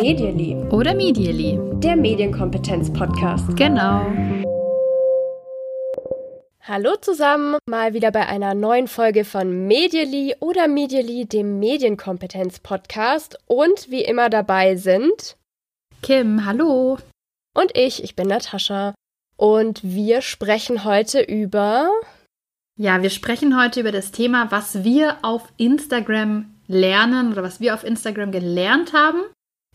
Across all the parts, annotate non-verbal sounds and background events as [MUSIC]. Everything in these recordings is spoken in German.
Medially. Oder Medially. Der Medienkompetenz-Podcast. Genau. Hallo zusammen, mal wieder bei einer neuen Folge von Medially oder Medially, dem Medienkompetenz-Podcast. Und wie immer dabei sind Kim, hallo. Und ich, ich bin Natascha. Und wir sprechen heute über. Ja, wir sprechen heute über das Thema, was wir auf Instagram lernen oder was wir auf Instagram gelernt haben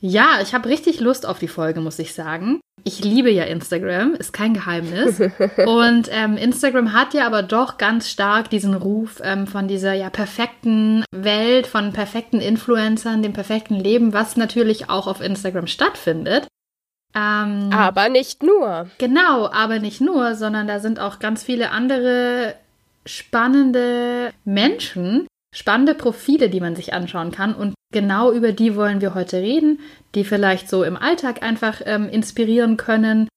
ja, ich habe richtig Lust auf die Folge, muss ich sagen. Ich liebe ja Instagram, ist kein Geheimnis. [LAUGHS] Und ähm, Instagram hat ja aber doch ganz stark diesen Ruf ähm, von dieser ja perfekten Welt, von perfekten Influencern, dem perfekten Leben, was natürlich auch auf Instagram stattfindet. Ähm, aber nicht nur. Genau, aber nicht nur, sondern da sind auch ganz viele andere spannende Menschen, spannende Profile, die man sich anschauen kann. Und genau über die wollen wir heute reden, die vielleicht so im Alltag einfach ähm, inspirieren können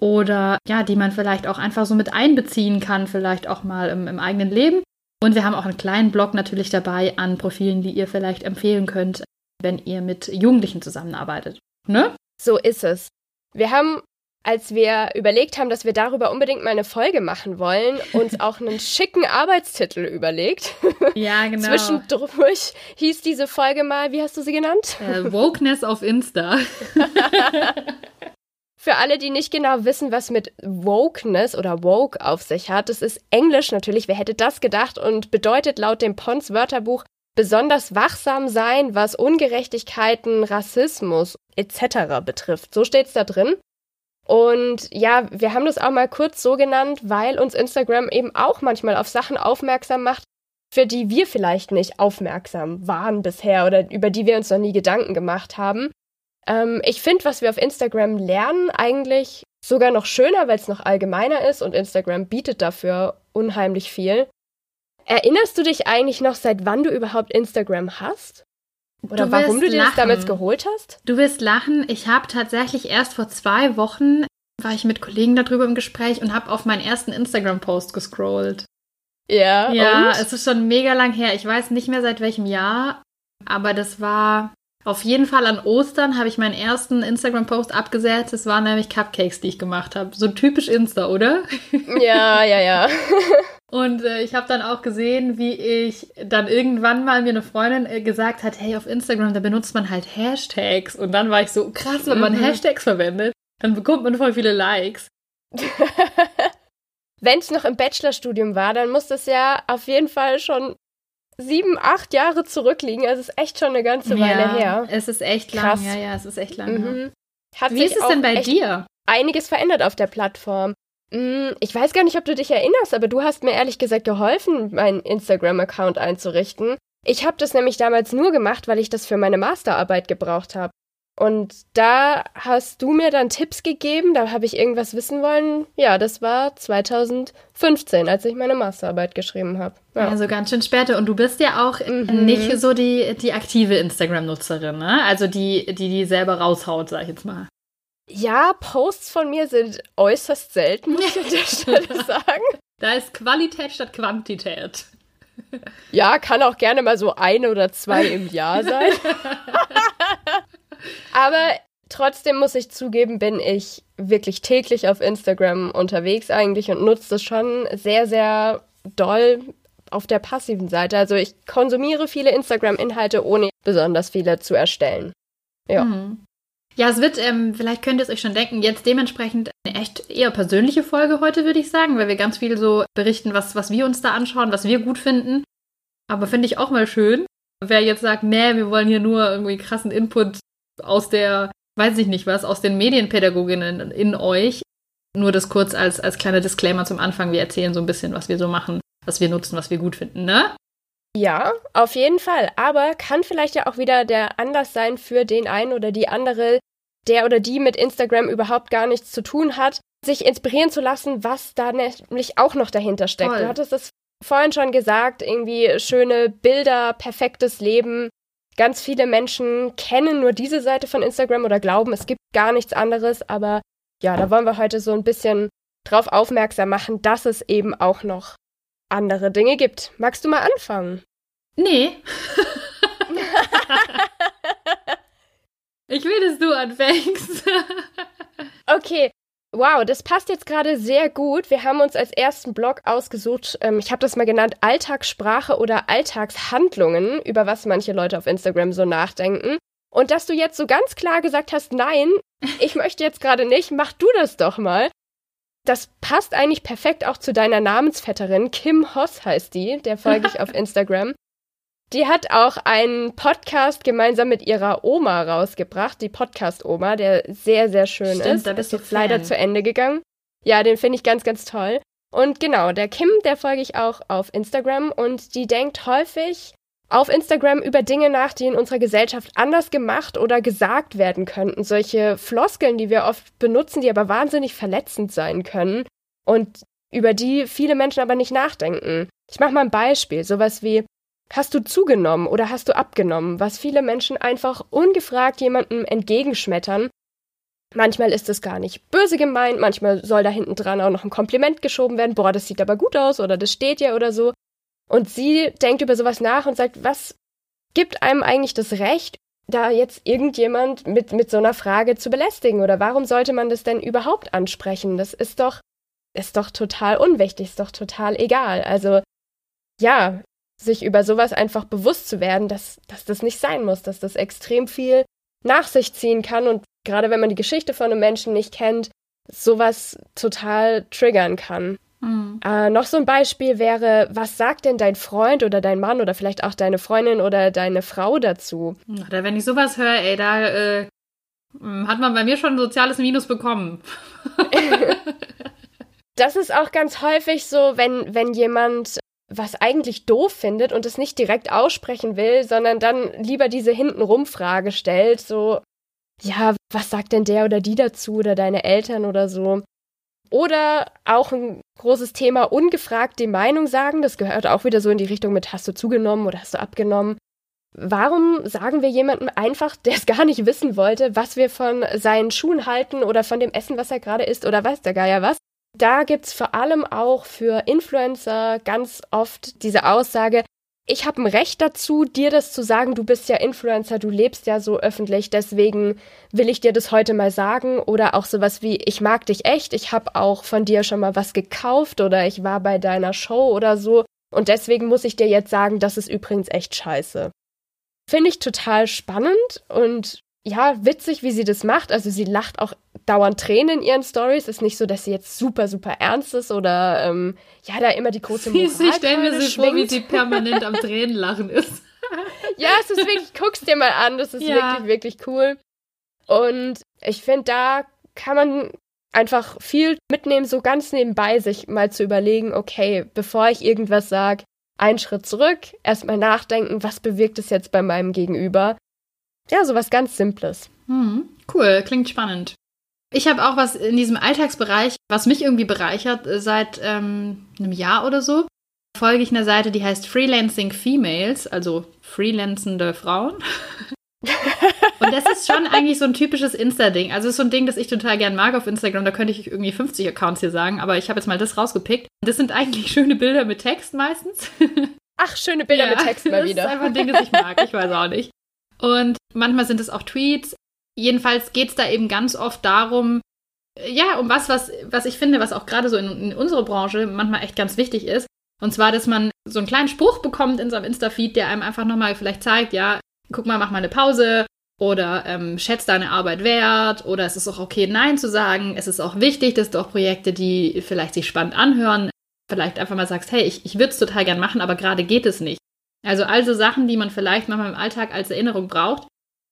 oder ja, die man vielleicht auch einfach so mit einbeziehen kann, vielleicht auch mal im, im eigenen Leben. Und wir haben auch einen kleinen Blog natürlich dabei an Profilen, die ihr vielleicht empfehlen könnt, wenn ihr mit Jugendlichen zusammenarbeitet. Ne? So ist es. Wir haben als wir überlegt haben, dass wir darüber unbedingt mal eine Folge machen wollen, uns [LAUGHS] auch einen schicken Arbeitstitel überlegt. Ja, [LAUGHS] genau. Zwischendurch hieß diese Folge mal, wie hast du sie genannt? Äh, Wokeness auf Insta. [LAUGHS] Für alle, die nicht genau wissen, was mit Wokeness oder Woke auf sich hat, das ist Englisch natürlich, wer hätte das gedacht und bedeutet laut dem Pons Wörterbuch besonders wachsam sein, was Ungerechtigkeiten, Rassismus etc. betrifft. So steht's da drin. Und ja, wir haben das auch mal kurz so genannt, weil uns Instagram eben auch manchmal auf Sachen aufmerksam macht, für die wir vielleicht nicht aufmerksam waren bisher oder über die wir uns noch nie Gedanken gemacht haben. Ähm, ich finde, was wir auf Instagram lernen, eigentlich sogar noch schöner, weil es noch allgemeiner ist und Instagram bietet dafür unheimlich viel. Erinnerst du dich eigentlich noch, seit wann du überhaupt Instagram hast? Oder warum du dir lachen. das damals geholt hast? Du wirst lachen. Ich habe tatsächlich erst vor zwei Wochen war ich mit Kollegen darüber im Gespräch und habe auf meinen ersten Instagram-Post gescrollt. Ja. Ja, und? es ist schon mega lang her. Ich weiß nicht mehr seit welchem Jahr, aber das war auf jeden Fall an Ostern habe ich meinen ersten Instagram-Post abgesetzt. Es waren nämlich Cupcakes, die ich gemacht habe. So typisch Insta, oder? Ja, ja, ja. [LAUGHS] Und äh, ich habe dann auch gesehen, wie ich dann irgendwann mal mir eine Freundin äh, gesagt hat, hey, auf Instagram, da benutzt man halt Hashtags. Und dann war ich so, krass, wenn man mhm. Hashtags verwendet, dann bekommt man voll viele Likes. [LAUGHS] Wenn es noch im Bachelorstudium war, dann muss das ja auf jeden Fall schon sieben, acht Jahre zurückliegen. Also es ist echt schon eine ganze Weile ja, her. Es ist echt Krass. lang. Ja, ja, es ist echt lang. Mhm. Wie ist es denn bei dir? Einiges verändert auf der Plattform. Mm, ich weiß gar nicht, ob du dich erinnerst, aber du hast mir ehrlich gesagt geholfen, meinen Instagram-Account einzurichten. Ich habe das nämlich damals nur gemacht, weil ich das für meine Masterarbeit gebraucht habe. Und da hast du mir dann Tipps gegeben, da habe ich irgendwas wissen wollen. Ja, das war 2015, als ich meine Masterarbeit geschrieben habe. Ja. Also ganz schön später. Und du bist ja auch mhm. nicht so die, die aktive Instagram-Nutzerin, ne? Also die, die die selber raushaut, sag ich jetzt mal. Ja, Posts von mir sind äußerst selten, muss ich an der [LAUGHS] Stelle sagen. Da ist Qualität statt Quantität. Ja, kann auch gerne mal so eine oder zwei im Jahr sein. [LAUGHS] Aber trotzdem muss ich zugeben, bin ich wirklich täglich auf Instagram unterwegs eigentlich und nutze das schon sehr, sehr doll auf der passiven Seite. Also ich konsumiere viele Instagram-Inhalte, ohne besonders viele zu erstellen. Ja. Mhm. Ja, es wird, ähm, vielleicht könnt ihr es euch schon denken, jetzt dementsprechend eine echt eher persönliche Folge heute, würde ich sagen, weil wir ganz viel so berichten, was, was wir uns da anschauen, was wir gut finden. Aber finde ich auch mal schön. Wer jetzt sagt, nee, wir wollen hier nur irgendwie krassen Input aus der, weiß ich nicht was, aus den Medienpädagoginnen in euch. Nur das kurz als, als kleiner Disclaimer zum Anfang. Wir erzählen so ein bisschen, was wir so machen, was wir nutzen, was wir gut finden, ne? Ja, auf jeden Fall. Aber kann vielleicht ja auch wieder der Anlass sein für den einen oder die andere, der oder die mit Instagram überhaupt gar nichts zu tun hat, sich inspirieren zu lassen, was da nämlich auch noch dahinter steckt. Toll. Du hattest es vorhin schon gesagt, irgendwie schöne Bilder, perfektes Leben. Ganz viele Menschen kennen nur diese Seite von Instagram oder glauben, es gibt gar nichts anderes. Aber ja, da wollen wir heute so ein bisschen drauf aufmerksam machen, dass es eben auch noch andere Dinge gibt. Magst du mal anfangen? Nee. [LAUGHS] ich will, dass du anfängst. [LAUGHS] okay. Wow, das passt jetzt gerade sehr gut. Wir haben uns als ersten Blog ausgesucht, ähm, ich habe das mal genannt, Alltagssprache oder Alltagshandlungen, über was manche Leute auf Instagram so nachdenken. Und dass du jetzt so ganz klar gesagt hast, nein, ich möchte jetzt gerade nicht, mach du das doch mal. Das passt eigentlich perfekt auch zu deiner Namensvetterin. Kim Hoss heißt die, der folge ich auf [LAUGHS] Instagram. Die hat auch einen Podcast gemeinsam mit ihrer Oma rausgebracht, die Podcast-Oma, der sehr, sehr schön Stimmt, ist. Da bist du ist leider zu Ende gegangen. Ja, den finde ich ganz, ganz toll. Und genau, der Kim, der folge ich auch auf Instagram und die denkt häufig auf Instagram über Dinge nach, die in unserer Gesellschaft anders gemacht oder gesagt werden könnten. Solche Floskeln, die wir oft benutzen, die aber wahnsinnig verletzend sein können und über die viele Menschen aber nicht nachdenken. Ich mache mal ein Beispiel, sowas wie Hast du zugenommen oder hast du abgenommen, was viele Menschen einfach ungefragt jemandem entgegenschmettern. Manchmal ist es gar nicht böse gemeint, manchmal soll da hinten dran auch noch ein Kompliment geschoben werden, boah, das sieht aber gut aus oder das steht ja oder so. Und sie denkt über sowas nach und sagt, was gibt einem eigentlich das Recht, da jetzt irgendjemand mit, mit so einer Frage zu belästigen? Oder warum sollte man das denn überhaupt ansprechen? Das ist doch, ist doch total unwichtig, ist doch total egal. Also, ja, sich über sowas einfach bewusst zu werden, dass, dass das nicht sein muss, dass das extrem viel nach sich ziehen kann und gerade wenn man die Geschichte von einem Menschen nicht kennt, sowas total triggern kann. Mhm. Äh, noch so ein Beispiel wäre, was sagt denn dein Freund oder dein Mann oder vielleicht auch deine Freundin oder deine Frau dazu? Oder wenn ich sowas höre, ey, da äh, hm, hat man bei mir schon ein soziales Minus bekommen. [LAUGHS] das ist auch ganz häufig so, wenn, wenn jemand was eigentlich doof findet und es nicht direkt aussprechen will, sondern dann lieber diese hintenrum Frage stellt, so, ja, was sagt denn der oder die dazu oder deine Eltern oder so. Oder auch ein großes Thema, ungefragt die Meinung sagen. Das gehört auch wieder so in die Richtung mit, hast du zugenommen oder hast du abgenommen? Warum sagen wir jemandem einfach, [LAUGHS] der es gar nicht wissen wollte, was wir von seinen Schuhen halten oder von dem Essen, was er gerade isst oder weiß der Geier was? Da gibt's vor allem auch für Influencer ganz oft diese Aussage, ich habe ein Recht dazu, dir das zu sagen, du bist ja Influencer, du lebst ja so öffentlich, deswegen will ich dir das heute mal sagen. Oder auch sowas wie, ich mag dich echt, ich habe auch von dir schon mal was gekauft oder ich war bei deiner Show oder so. Und deswegen muss ich dir jetzt sagen, das ist übrigens echt scheiße. Finde ich total spannend und ja, witzig, wie sie das macht. Also sie lacht auch dauernd Tränen in ihren Stories. Ist nicht so, dass sie jetzt super, super ernst ist oder ähm, ja, da immer die große Moral Ich stelle mir sie vor, wie sie permanent am Tränen lachen ist. [LAUGHS] ja, es ist wirklich, guck's dir mal an, das ist ja. wirklich, wirklich cool. Und ich finde, da kann man einfach viel mitnehmen, so ganz nebenbei sich mal zu überlegen, okay, bevor ich irgendwas sage, einen Schritt zurück, erstmal nachdenken, was bewirkt es jetzt bei meinem Gegenüber ja, sowas ganz Simples. Hm, cool, klingt spannend. Ich habe auch was in diesem Alltagsbereich, was mich irgendwie bereichert, äh, seit ähm, einem Jahr oder so. Folge ich einer Seite, die heißt Freelancing Females, also freelancende Frauen. [LAUGHS] Und das ist schon eigentlich so ein typisches Insta-Ding. Also es ist so ein Ding, das ich total gern mag auf Instagram. Da könnte ich irgendwie 50 Accounts hier sagen, aber ich habe jetzt mal das rausgepickt. Das sind eigentlich schöne Bilder mit Text meistens. Ach, schöne Bilder ja, mit Text mal wieder. Das ist einfach ein Ding, das ich mag. Ich weiß auch nicht. Und manchmal sind es auch Tweets. Jedenfalls geht es da eben ganz oft darum, ja, um was, was, was ich finde, was auch gerade so in, in unserer Branche manchmal echt ganz wichtig ist. Und zwar, dass man so einen kleinen Spruch bekommt in seinem Insta-Feed, der einem einfach nochmal vielleicht zeigt, ja, guck mal, mach mal eine Pause oder ähm, schätzt deine Arbeit wert oder es ist auch okay, Nein zu sagen. Es ist auch wichtig, dass du auch Projekte, die vielleicht sich spannend anhören, vielleicht einfach mal sagst, hey, ich, ich würde es total gern machen, aber gerade geht es nicht. Also also Sachen, die man vielleicht manchmal im Alltag als Erinnerung braucht,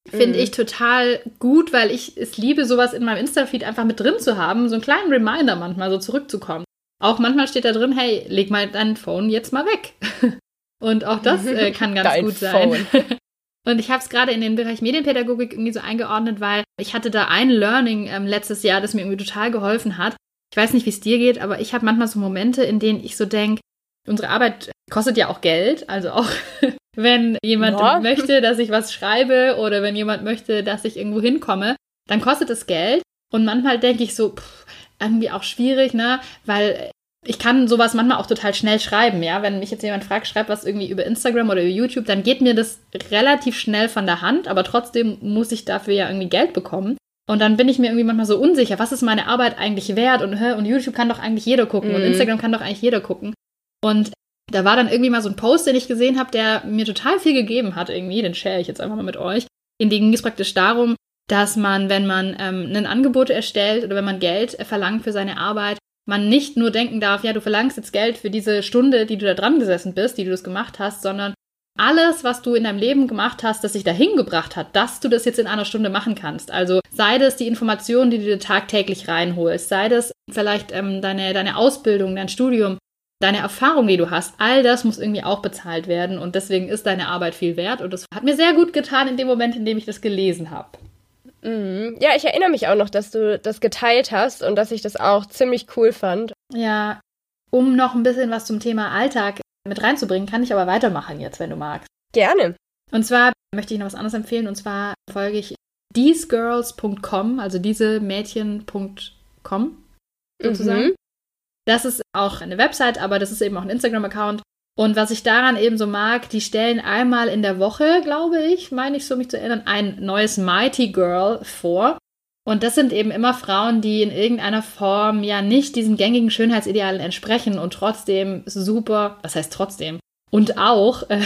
finde mhm. ich total gut, weil ich es liebe, sowas in meinem Insta-Feed einfach mit drin zu haben, so einen kleinen Reminder manchmal so zurückzukommen. Auch manchmal steht da drin, hey, leg mal dein Phone jetzt mal weg. [LAUGHS] Und auch das äh, kann ganz gut sein. [LAUGHS] Und ich habe es gerade in den Bereich Medienpädagogik irgendwie so eingeordnet, weil ich hatte da ein Learning ähm, letztes Jahr, das mir irgendwie total geholfen hat. Ich weiß nicht, wie es dir geht, aber ich habe manchmal so Momente, in denen ich so denke, Unsere Arbeit kostet ja auch Geld, also auch [LAUGHS] wenn jemand ja. möchte, dass ich was schreibe oder wenn jemand möchte, dass ich irgendwo hinkomme, dann kostet es Geld. Und manchmal denke ich so, pff, irgendwie auch schwierig, ne? Weil ich kann sowas manchmal auch total schnell schreiben, ja. Wenn mich jetzt jemand fragt, schreibt was irgendwie über Instagram oder über YouTube, dann geht mir das relativ schnell von der Hand, aber trotzdem muss ich dafür ja irgendwie Geld bekommen. Und dann bin ich mir irgendwie manchmal so unsicher, was ist meine Arbeit eigentlich wert? Und, und YouTube kann doch eigentlich jeder gucken mhm. und Instagram kann doch eigentlich jeder gucken. Und da war dann irgendwie mal so ein Post, den ich gesehen habe, der mir total viel gegeben hat irgendwie, den share ich jetzt einfach mal mit euch. In dem ging es praktisch darum, dass man, wenn man ähm, ein Angebot erstellt oder wenn man Geld verlangt für seine Arbeit, man nicht nur denken darf, ja, du verlangst jetzt Geld für diese Stunde, die du da dran gesessen bist, die du das gemacht hast, sondern alles, was du in deinem Leben gemacht hast, das dich dahin gebracht hat, dass du das jetzt in einer Stunde machen kannst. Also sei das die Informationen, die du dir tagtäglich reinholst, sei das vielleicht ähm, deine, deine Ausbildung, dein Studium, deine Erfahrung, die du hast, all das muss irgendwie auch bezahlt werden und deswegen ist deine Arbeit viel wert und das hat mir sehr gut getan in dem Moment, in dem ich das gelesen habe. Mhm. Ja, ich erinnere mich auch noch, dass du das geteilt hast und dass ich das auch ziemlich cool fand. Ja, um noch ein bisschen was zum Thema Alltag mit reinzubringen, kann ich aber weitermachen jetzt, wenn du magst. Gerne. Und zwar möchte ich noch was anderes empfehlen und zwar folge ich thesegirls.com, also diese Mädchen.com sozusagen. Mhm. Das ist auch eine Website, aber das ist eben auch ein Instagram-Account. Und was ich daran eben so mag, die stellen einmal in der Woche, glaube ich, meine ich so mich zu erinnern, ein neues Mighty Girl vor. Und das sind eben immer Frauen, die in irgendeiner Form ja nicht diesen gängigen Schönheitsidealen entsprechen und trotzdem super, was heißt trotzdem? Und auch [LAUGHS] äh,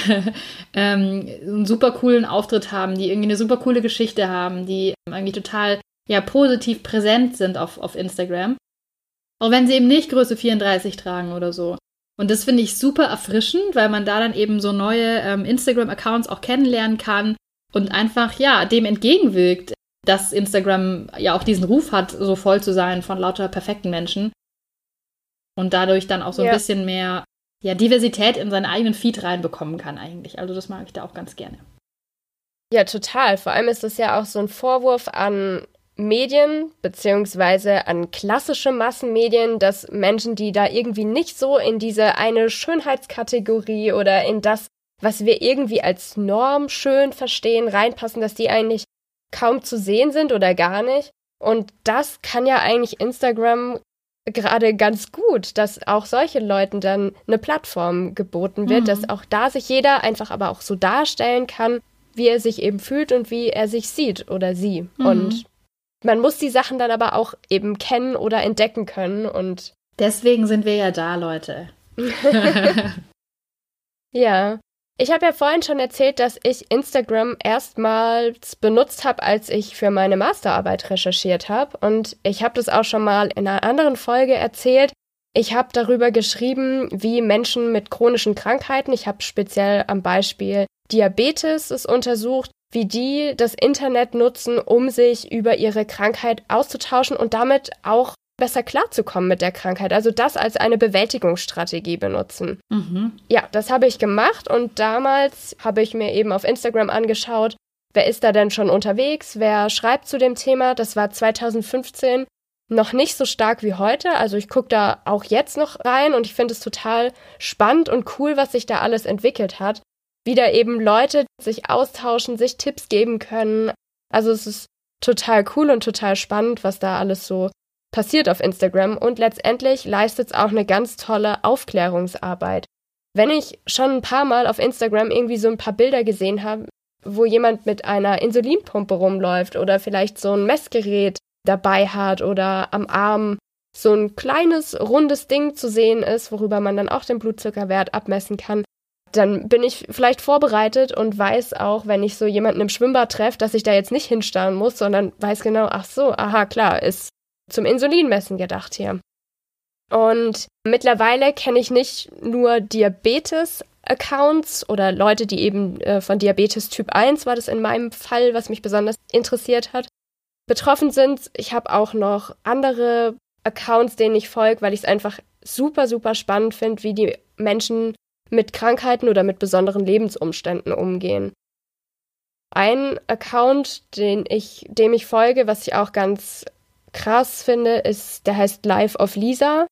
ähm, einen super coolen Auftritt haben, die irgendwie eine super coole Geschichte haben, die irgendwie total ja positiv präsent sind auf, auf Instagram. Auch wenn sie eben nicht Größe 34 tragen oder so. Und das finde ich super erfrischend, weil man da dann eben so neue ähm, Instagram-Accounts auch kennenlernen kann und einfach, ja, dem entgegenwirkt, dass Instagram ja auch diesen Ruf hat, so voll zu sein von lauter perfekten Menschen. Und dadurch dann auch so ein bisschen mehr ja, Diversität in seinen eigenen Feed reinbekommen kann eigentlich. Also das mag ich da auch ganz gerne. Ja, total. Vor allem ist das ja auch so ein Vorwurf an Medien beziehungsweise an klassische Massenmedien, dass Menschen, die da irgendwie nicht so in diese eine Schönheitskategorie oder in das, was wir irgendwie als Norm schön verstehen, reinpassen, dass die eigentlich kaum zu sehen sind oder gar nicht. Und das kann ja eigentlich Instagram gerade ganz gut, dass auch solche Leuten dann eine Plattform geboten wird, mhm. dass auch da sich jeder einfach aber auch so darstellen kann, wie er sich eben fühlt und wie er sich sieht oder sie. Mhm. Und man muss die Sachen dann aber auch eben kennen oder entdecken können und. Deswegen sind wir ja da, Leute. [LAUGHS] [LAUGHS] ja. Ich habe ja vorhin schon erzählt, dass ich Instagram erstmals benutzt habe, als ich für meine Masterarbeit recherchiert habe. Und ich habe das auch schon mal in einer anderen Folge erzählt. Ich habe darüber geschrieben, wie Menschen mit chronischen Krankheiten, ich habe speziell am Beispiel Diabetes es untersucht, wie die das Internet nutzen, um sich über ihre Krankheit auszutauschen und damit auch besser klarzukommen mit der Krankheit. Also das als eine Bewältigungsstrategie benutzen. Mhm. Ja, das habe ich gemacht und damals habe ich mir eben auf Instagram angeschaut, wer ist da denn schon unterwegs, wer schreibt zu dem Thema. Das war 2015 noch nicht so stark wie heute. Also ich gucke da auch jetzt noch rein und ich finde es total spannend und cool, was sich da alles entwickelt hat wieder eben Leute sich austauschen, sich Tipps geben können. Also es ist total cool und total spannend, was da alles so passiert auf Instagram und letztendlich leistet es auch eine ganz tolle Aufklärungsarbeit. Wenn ich schon ein paar Mal auf Instagram irgendwie so ein paar Bilder gesehen habe, wo jemand mit einer Insulinpumpe rumläuft oder vielleicht so ein Messgerät dabei hat oder am Arm so ein kleines rundes Ding zu sehen ist, worüber man dann auch den Blutzuckerwert abmessen kann, dann bin ich vielleicht vorbereitet und weiß auch, wenn ich so jemanden im Schwimmbad treffe, dass ich da jetzt nicht hinstarren muss, sondern weiß genau, ach so, aha, klar, ist zum Insulinmessen gedacht hier. Und mittlerweile kenne ich nicht nur Diabetes-Accounts oder Leute, die eben äh, von Diabetes Typ 1 war das in meinem Fall, was mich besonders interessiert hat, betroffen sind. Ich habe auch noch andere Accounts, denen ich folge, weil ich es einfach super, super spannend finde, wie die Menschen mit Krankheiten oder mit besonderen Lebensumständen umgehen. Ein Account, ich, dem ich folge, was ich auch ganz krass finde, ist, der heißt Life of Lisa.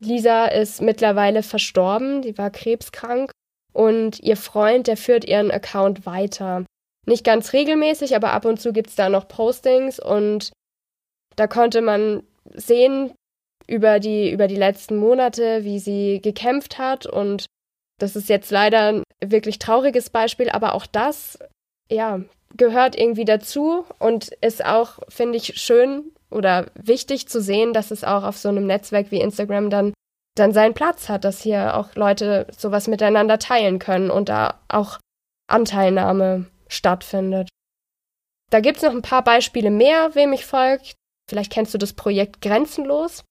Lisa ist mittlerweile verstorben, die war krebskrank und ihr Freund, der führt ihren Account weiter. Nicht ganz regelmäßig, aber ab und zu gibt es da noch Postings und da konnte man sehen, über die, über die letzten Monate, wie sie gekämpft hat. Und das ist jetzt leider ein wirklich trauriges Beispiel, aber auch das, ja, gehört irgendwie dazu und ist auch, finde ich, schön oder wichtig zu sehen, dass es auch auf so einem Netzwerk wie Instagram dann, dann seinen Platz hat, dass hier auch Leute sowas miteinander teilen können und da auch Anteilnahme stattfindet. Da gibt es noch ein paar Beispiele mehr, wem ich folgt. Vielleicht kennst du das Projekt Grenzenlos.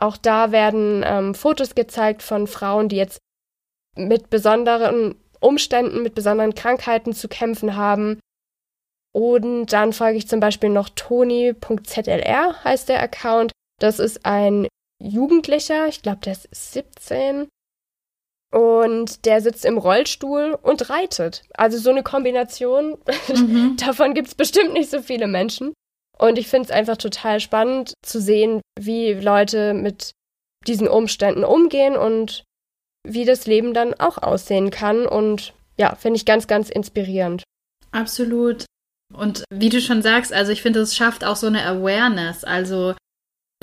Auch da werden ähm, Fotos gezeigt von Frauen, die jetzt mit besonderen Umständen, mit besonderen Krankheiten zu kämpfen haben. Und dann folge ich zum Beispiel noch Toni.zlr, heißt der Account. Das ist ein Jugendlicher, ich glaube, der ist 17. Und der sitzt im Rollstuhl und reitet. Also so eine Kombination, mhm. [LAUGHS] davon gibt es bestimmt nicht so viele Menschen. Und ich finde es einfach total spannend zu sehen, wie Leute mit diesen Umständen umgehen und wie das Leben dann auch aussehen kann. Und ja, finde ich ganz, ganz inspirierend. Absolut. Und wie du schon sagst, also ich finde, es schafft auch so eine Awareness. Also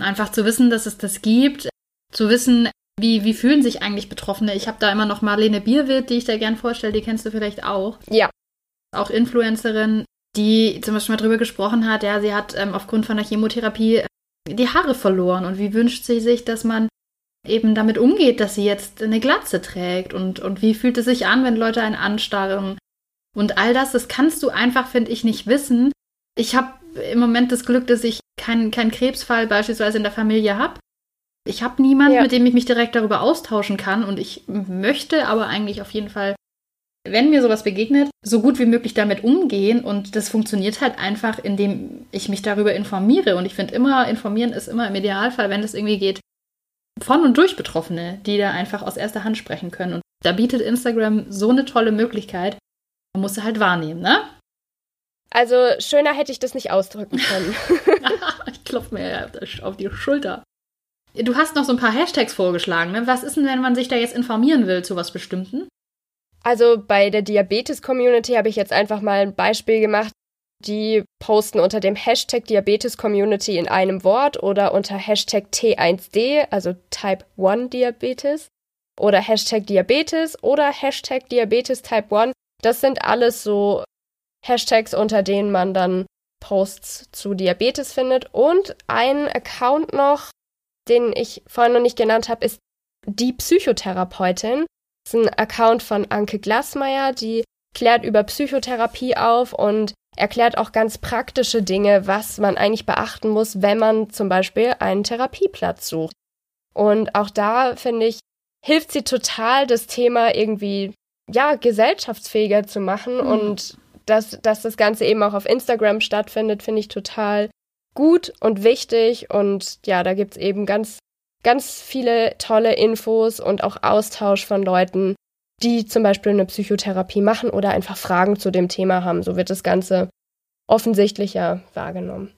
einfach zu wissen, dass es das gibt, zu wissen, wie, wie fühlen sich eigentlich Betroffene. Ich habe da immer noch Marlene Bierwirt, die ich da gern vorstelle, die kennst du vielleicht auch. Ja. Auch Influencerin, die zum Beispiel mal drüber gesprochen hat, ja, sie hat ähm, aufgrund von der Chemotherapie äh, die Haare verloren und wie wünscht sie sich, dass man eben damit umgeht, dass sie jetzt eine Glatze trägt und, und wie fühlt es sich an, wenn Leute einen anstarren und all das, das kannst du einfach, finde ich, nicht wissen. Ich habe im Moment das Glück, dass ich keinen kein Krebsfall beispielsweise in der Familie habe. Ich habe niemanden, ja. mit dem ich mich direkt darüber austauschen kann und ich möchte aber eigentlich auf jeden Fall wenn mir sowas begegnet, so gut wie möglich damit umgehen. Und das funktioniert halt einfach, indem ich mich darüber informiere. Und ich finde immer, informieren ist immer im Idealfall, wenn es irgendwie geht, von und durch Betroffene, die da einfach aus erster Hand sprechen können. Und da bietet Instagram so eine tolle Möglichkeit. Man muss sie halt wahrnehmen, ne? Also schöner hätte ich das nicht ausdrücken können. [LAUGHS] [LAUGHS] ich klopfe mir auf die Schulter. Du hast noch so ein paar Hashtags vorgeschlagen. Ne? Was ist denn, wenn man sich da jetzt informieren will zu was Bestimmten? Also bei der Diabetes-Community habe ich jetzt einfach mal ein Beispiel gemacht. Die posten unter dem Hashtag Diabetes-Community in einem Wort oder unter Hashtag T1D, also Type 1 Diabetes, oder Hashtag Diabetes oder Hashtag Diabetes Type 1. Das sind alles so Hashtags, unter denen man dann Posts zu Diabetes findet. Und ein Account noch, den ich vorhin noch nicht genannt habe, ist die Psychotherapeutin. Das ist ein Account von Anke Glasmeier, die klärt über Psychotherapie auf und erklärt auch ganz praktische Dinge, was man eigentlich beachten muss, wenn man zum Beispiel einen Therapieplatz sucht. Und auch da, finde ich, hilft sie total, das Thema irgendwie, ja, gesellschaftsfähiger zu machen. Mhm. Und dass, dass das Ganze eben auch auf Instagram stattfindet, finde ich total gut und wichtig. Und ja, da gibt es eben ganz ganz viele tolle Infos und auch Austausch von Leuten, die zum Beispiel eine Psychotherapie machen oder einfach Fragen zu dem Thema haben. So wird das Ganze offensichtlicher wahrgenommen.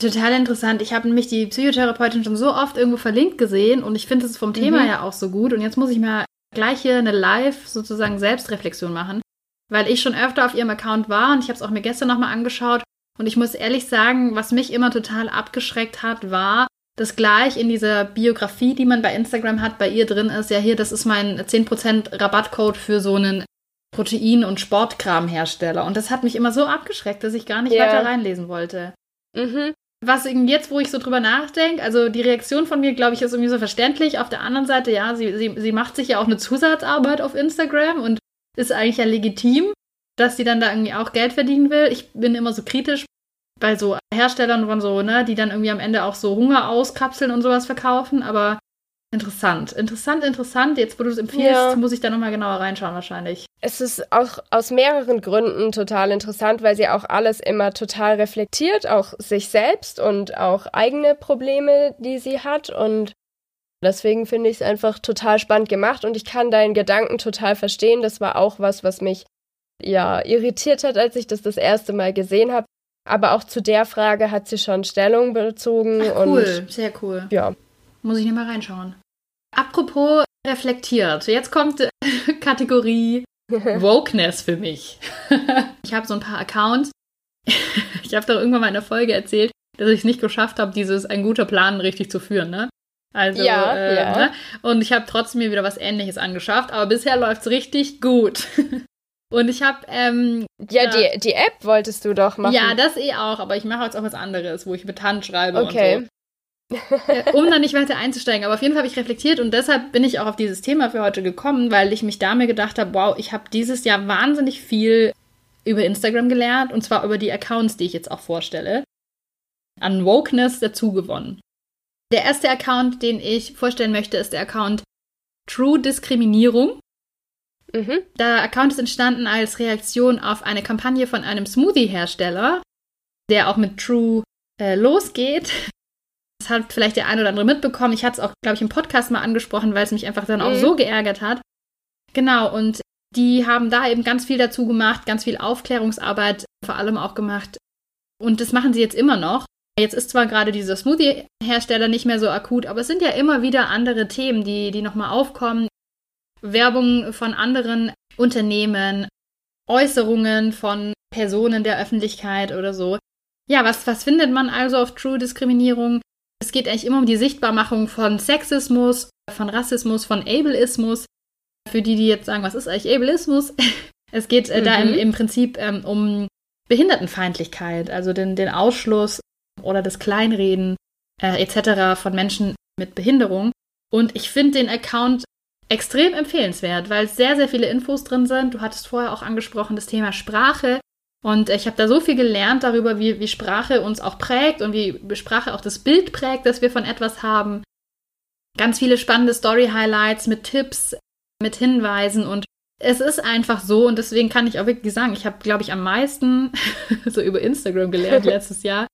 Total interessant. Ich habe nämlich die Psychotherapeutin schon so oft irgendwo verlinkt gesehen und ich finde es vom mhm. Thema ja auch so gut. Und jetzt muss ich mal gleich hier eine Live sozusagen Selbstreflexion machen, weil ich schon öfter auf ihrem Account war und ich habe es auch mir gestern nochmal angeschaut. Und ich muss ehrlich sagen, was mich immer total abgeschreckt hat, war, das gleich in dieser Biografie, die man bei Instagram hat, bei ihr drin ist, ja hier, das ist mein 10% Rabattcode für so einen Protein- und Sportkramhersteller. Und das hat mich immer so abgeschreckt, dass ich gar nicht yeah. weiter reinlesen wollte. Mhm. Was jetzt, wo ich so drüber nachdenke, also die Reaktion von mir, glaube ich, ist irgendwie so verständlich. Auf der anderen Seite, ja, sie, sie, sie macht sich ja auch eine Zusatzarbeit auf Instagram und ist eigentlich ja legitim, dass sie dann da irgendwie auch Geld verdienen will. Ich bin immer so kritisch bei so Herstellern von so, ne, die dann irgendwie am Ende auch so Hunger auskapseln und sowas verkaufen, aber interessant. Interessant, interessant. Jetzt, wo du es empfiehlst, ja. muss ich da nochmal genauer reinschauen wahrscheinlich. Es ist auch aus mehreren Gründen total interessant, weil sie auch alles immer total reflektiert, auch sich selbst und auch eigene Probleme, die sie hat und Deswegen finde ich es einfach total spannend gemacht und ich kann deinen Gedanken total verstehen. Das war auch was, was mich ja irritiert hat, als ich das das erste Mal gesehen habe. Aber auch zu der Frage hat sie schon Stellung bezogen. Ach, cool, und, sehr cool. Ja. Muss ich nicht mal reinschauen. Apropos reflektiert. Jetzt kommt [LAUGHS] Kategorie [LAUGHS] Wokeness für mich. [LAUGHS] ich habe so ein paar Accounts. ich habe doch irgendwann mal in der Folge erzählt, dass ich es nicht geschafft habe, dieses ein guter Plan richtig zu führen, ne? Also, Ja, äh, ja. Ne? Und ich habe trotzdem mir wieder was ähnliches angeschafft, aber bisher läuft's richtig gut. Und ich habe, ähm, Ja, Ja. Die, die App wolltest du doch machen. ja, das eh auch, aber ich mache jetzt auch was anderes, wo ich mit Hand schreibe Okay. und so. Äh, um dann nicht weiter einzusteigen. Aber auf jeden Fall habe ich reflektiert und deshalb bin ich auch auf dieses Thema für heute gekommen, weil ich mich da mir gedacht habe, wow, ich habe dieses Jahr wahnsinnig viel über Instagram gelernt und zwar über die Accounts, die ich jetzt auch vorstelle, an Wokeness dazu gewonnen. Der erste Account, den ich vorstellen möchte, ist der Account True Diskriminierung. Mhm. Der Account ist entstanden als Reaktion auf eine Kampagne von einem Smoothie-Hersteller, der auch mit True äh, losgeht. Das hat vielleicht der ein oder andere mitbekommen. Ich hatte es auch, glaube ich, im Podcast mal angesprochen, weil es mich einfach dann auch Mhm. so geärgert hat. Genau, und die haben da eben ganz viel dazu gemacht, ganz viel Aufklärungsarbeit vor allem auch gemacht. Und das machen sie jetzt immer noch. Jetzt ist zwar gerade dieser Smoothie-Hersteller nicht mehr so akut, aber es sind ja immer wieder andere Themen, die, die nochmal aufkommen. Werbung von anderen Unternehmen, Äußerungen von Personen der Öffentlichkeit oder so. Ja, was, was findet man also auf True Diskriminierung? Es geht eigentlich immer um die Sichtbarmachung von Sexismus, von Rassismus, von Ableismus. Für die, die jetzt sagen, was ist eigentlich Ableismus? [LAUGHS] Es geht äh, da im, Mhm. im Prinzip ähm, um Behindertenfeindlichkeit, also den, den Ausschluss oder das Kleinreden äh, etc. von Menschen mit Behinderung. Und ich finde den Account extrem empfehlenswert, weil sehr, sehr viele Infos drin sind. Du hattest vorher auch angesprochen das Thema Sprache. Und ich habe da so viel gelernt darüber, wie, wie Sprache uns auch prägt und wie Sprache auch das Bild prägt, das wir von etwas haben. Ganz viele spannende Story-Highlights mit Tipps, mit Hinweisen und es ist einfach so und deswegen kann ich auch wirklich sagen, ich habe, glaube ich, am meisten [LAUGHS] so über Instagram gelernt [LAUGHS] letztes Jahr.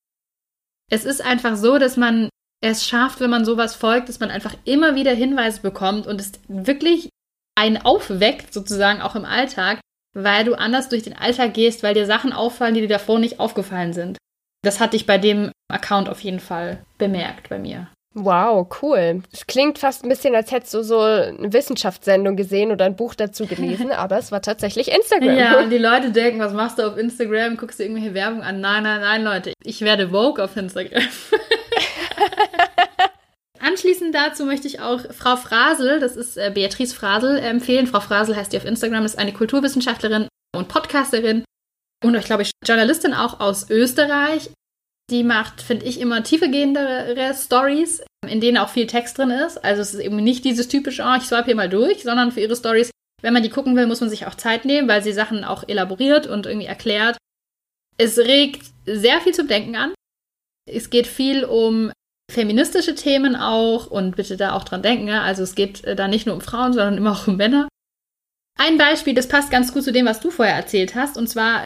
Es ist einfach so, dass man es schafft, wenn man sowas folgt, dass man einfach immer wieder Hinweise bekommt und es wirklich einen aufweckt, sozusagen auch im Alltag, weil du anders durch den Alltag gehst, weil dir Sachen auffallen, die dir davor nicht aufgefallen sind. Das hatte ich bei dem Account auf jeden Fall bemerkt bei mir. Wow, cool. Es klingt fast ein bisschen, als hättest du so eine Wissenschaftssendung gesehen oder ein Buch dazu gelesen, [LAUGHS] aber es war tatsächlich Instagram. Ja, und die [LAUGHS] Leute denken, was machst du auf Instagram? Guckst du irgendwelche Werbung an? Nein, nein, nein, Leute. Ich werde Vogue auf Instagram. [LAUGHS] Anschließend dazu möchte ich auch Frau Frasel, das ist äh, Beatrice Frasel, äh, empfehlen. Frau Frasel heißt die auf Instagram, ist eine Kulturwissenschaftlerin und Podcasterin und ich glaube, ich Journalistin auch aus Österreich. Die macht, finde ich, immer tiefergehendere Stories, in denen auch viel Text drin ist. Also es ist eben nicht dieses typische, oh, ich swipe hier mal durch, sondern für ihre Stories, wenn man die gucken will, muss man sich auch Zeit nehmen, weil sie Sachen auch elaboriert und irgendwie erklärt. Es regt sehr viel zum Denken an. Es geht viel um feministische Themen auch und bitte da auch dran denken. Ja? Also es geht äh, da nicht nur um Frauen, sondern immer auch um Männer. Ein Beispiel, das passt ganz gut zu dem, was du vorher erzählt hast. Und zwar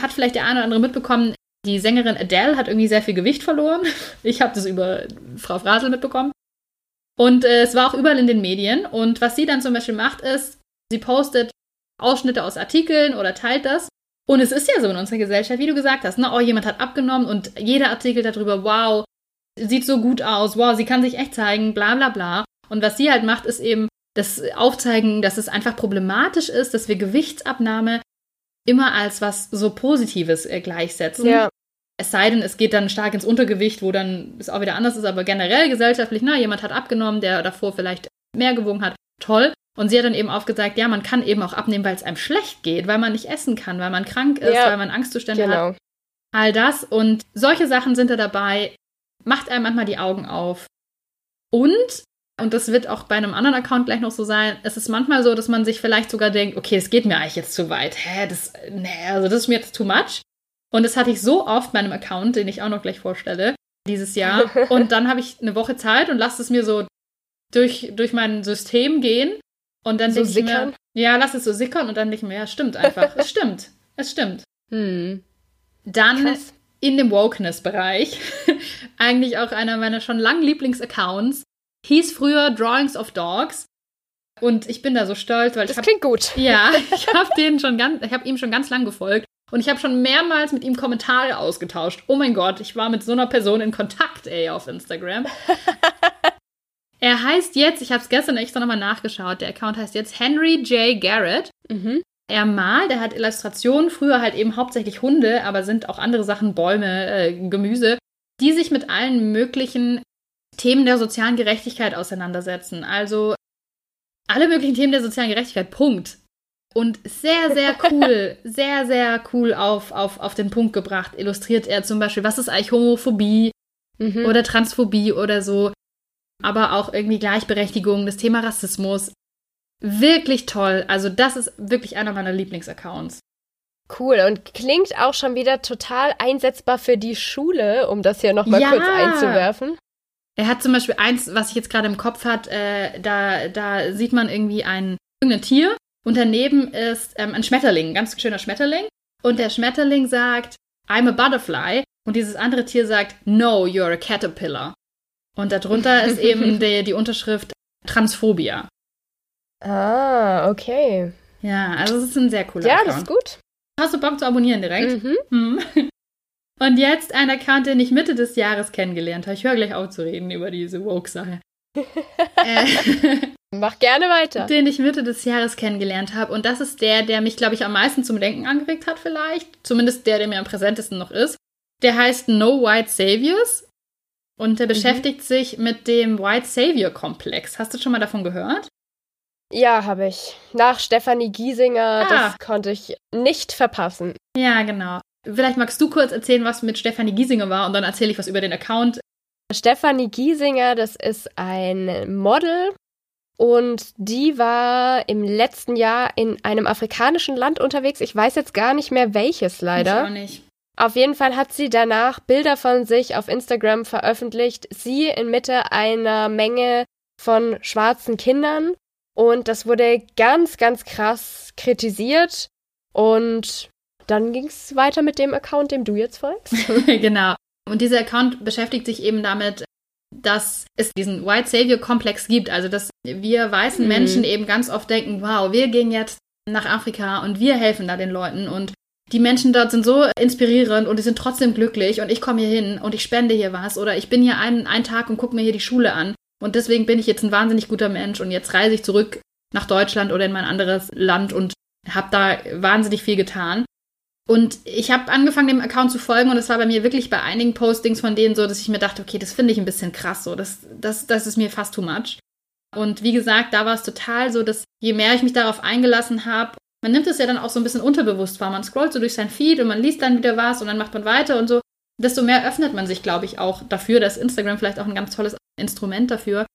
hat vielleicht der eine oder andere mitbekommen, die Sängerin Adele hat irgendwie sehr viel Gewicht verloren. [LAUGHS] Ich habe das über Frau Frasel mitbekommen. Und äh, es war auch überall in den Medien. Und was sie dann zum Beispiel macht, ist, sie postet Ausschnitte aus Artikeln oder teilt das. Und es ist ja so in unserer Gesellschaft, wie du gesagt hast, ne? oh, jemand hat abgenommen und jeder Artikel darüber, wow, sieht so gut aus, wow, sie kann sich echt zeigen, bla bla bla. Und was sie halt macht, ist eben das Aufzeigen, dass es einfach problematisch ist, dass wir Gewichtsabnahme immer als was so Positives äh, gleichsetzen. Ja. Es sei denn, es geht dann stark ins Untergewicht, wo dann es auch wieder anders ist, aber generell gesellschaftlich, na, jemand hat abgenommen, der davor vielleicht mehr gewogen hat, toll. Und sie hat dann eben aufgezeigt, ja, man kann eben auch abnehmen, weil es einem schlecht geht, weil man nicht essen kann, weil man krank ist, Ja. weil man Angstzustände hat. Genau. All das und solche Sachen sind da dabei, macht einem manchmal die Augen auf. Und, und das wird auch bei einem anderen Account gleich noch so sein, es ist manchmal so, dass man sich vielleicht sogar denkt, okay, es geht mir eigentlich jetzt zu weit. Hä, das, nee, also das ist mir jetzt too much. Und das hatte ich so oft bei einem Account, den ich auch noch gleich vorstelle, dieses Jahr. [LAUGHS] Und dann habe ich eine Woche Zeit und lasse es mir so durch, durch mein System gehen. Und dann So denke ich sickern? mir, ja, lass es so sickern und dann denke ich mir, ja, stimmt einfach. es stimmt. Es stimmt. Hm. Dann Krass. In dem Wokeness-Bereich, [LAUGHS] eigentlich auch einer meiner schon langen Lieblingsaccounts, hieß früher Drawings of Dogs. Und ich bin da so stolz, weil ich Das habe klingt gut. ja, [LAUGHS] ich habe den schon ganz, ich habe ihm schon ganz lang gefolgt und ich habe schon mehrmals mit ihm Kommentare ausgetauscht. Oh mein Gott, ich war mit so einer Person in Kontakt, ey, auf Instagram. [LAUGHS] er heißt jetzt, ich habe es gestern extra nochmal nachgeschaut, der Account heißt jetzt Henry J. Garrett. Mhm. Er malt, er hat Illustrationen, früher halt eben hauptsächlich Hunde, aber sind auch andere Sachen, Bäume, äh, Gemüse, die sich mit allen möglichen Themen der sozialen Gerechtigkeit auseinandersetzen. Also alle möglichen Themen der sozialen Gerechtigkeit. Punkt. Und sehr, sehr [LAUGHS] cool, sehr, sehr cool auf, auf, auf den Punkt gebracht. Illustriert er zum Beispiel, was ist eigentlich Homophobie mhm. oder Transphobie oder so. Aber auch irgendwie Gleichberechtigung, das Thema Rassismus. Wirklich toll. Also, das ist wirklich einer meiner Lieblingsaccounts. Cool und klingt auch schon wieder total einsetzbar für die Schule, um das hier nochmal ja. kurz einzuwerfen. Er hat zum Beispiel eins, was ich jetzt gerade im Kopf hat, äh, da, da sieht man irgendwie ein irgendein Tier und daneben ist ähm, ein Schmetterling, ein ganz schöner Schmetterling. Und der Schmetterling sagt, I'm a butterfly. Und dieses andere Tier sagt, no, you're a caterpillar. Und darunter ist [LAUGHS] eben die, die Unterschrift Transphobia. Ah, okay. Ja, also es ist ein sehr cooler Ja, Account. das ist gut. Hast du Bock zu abonnieren direkt? Mhm. mhm. [LAUGHS] Und jetzt ein Account, den ich Mitte des Jahres kennengelernt habe. Ich höre gleich auf zu reden über diese Woke-Sache. [LAUGHS] äh, [LAUGHS] Mach gerne weiter. Den ich Mitte des Jahres kennengelernt habe. Und das ist der, der mich, glaube ich, am meisten zum Denken angeregt hat, vielleicht. Zumindest der, der mir am präsentesten noch ist. Der heißt No White Saviors. Und der mhm. beschäftigt sich mit dem White Savior-Komplex. Hast du schon mal davon gehört? Ja, habe ich. Nach Stefanie Giesinger, ah. das konnte ich nicht verpassen. Ja, genau. Vielleicht magst du kurz erzählen, was mit Stefanie Giesinger war und dann erzähle ich was über den Account. Stefanie Giesinger, das ist ein Model und die war im letzten Jahr in einem afrikanischen Land unterwegs. Ich weiß jetzt gar nicht mehr welches leider. Ich auch nicht. Auf jeden Fall hat sie danach Bilder von sich auf Instagram veröffentlicht. Sie inmitten einer Menge von schwarzen Kindern und das wurde ganz, ganz krass kritisiert. Und dann ging es weiter mit dem Account, dem du jetzt folgst. [LAUGHS] genau. Und dieser Account beschäftigt sich eben damit, dass es diesen White Savior Komplex gibt. Also, dass wir weißen mhm. Menschen eben ganz oft denken, wow, wir gehen jetzt nach Afrika und wir helfen da den Leuten und die Menschen dort sind so inspirierend und die sind trotzdem glücklich und ich komme hier hin und ich spende hier was oder ich bin hier einen, einen Tag und gucke mir hier die Schule an. Und deswegen bin ich jetzt ein wahnsinnig guter Mensch und jetzt reise ich zurück nach Deutschland oder in mein anderes Land und habe da wahnsinnig viel getan. Und ich habe angefangen, dem Account zu folgen und es war bei mir wirklich bei einigen Postings von denen so, dass ich mir dachte, okay, das finde ich ein bisschen krass so, das, das, das ist mir fast too much. Und wie gesagt, da war es total so, dass je mehr ich mich darauf eingelassen habe, man nimmt es ja dann auch so ein bisschen unterbewusst wahr. Man scrollt so durch sein Feed und man liest dann wieder was und dann macht man weiter und so. Desto mehr öffnet man sich, glaube ich, auch dafür, dass Instagram vielleicht auch ein ganz tolles Instrument dafür,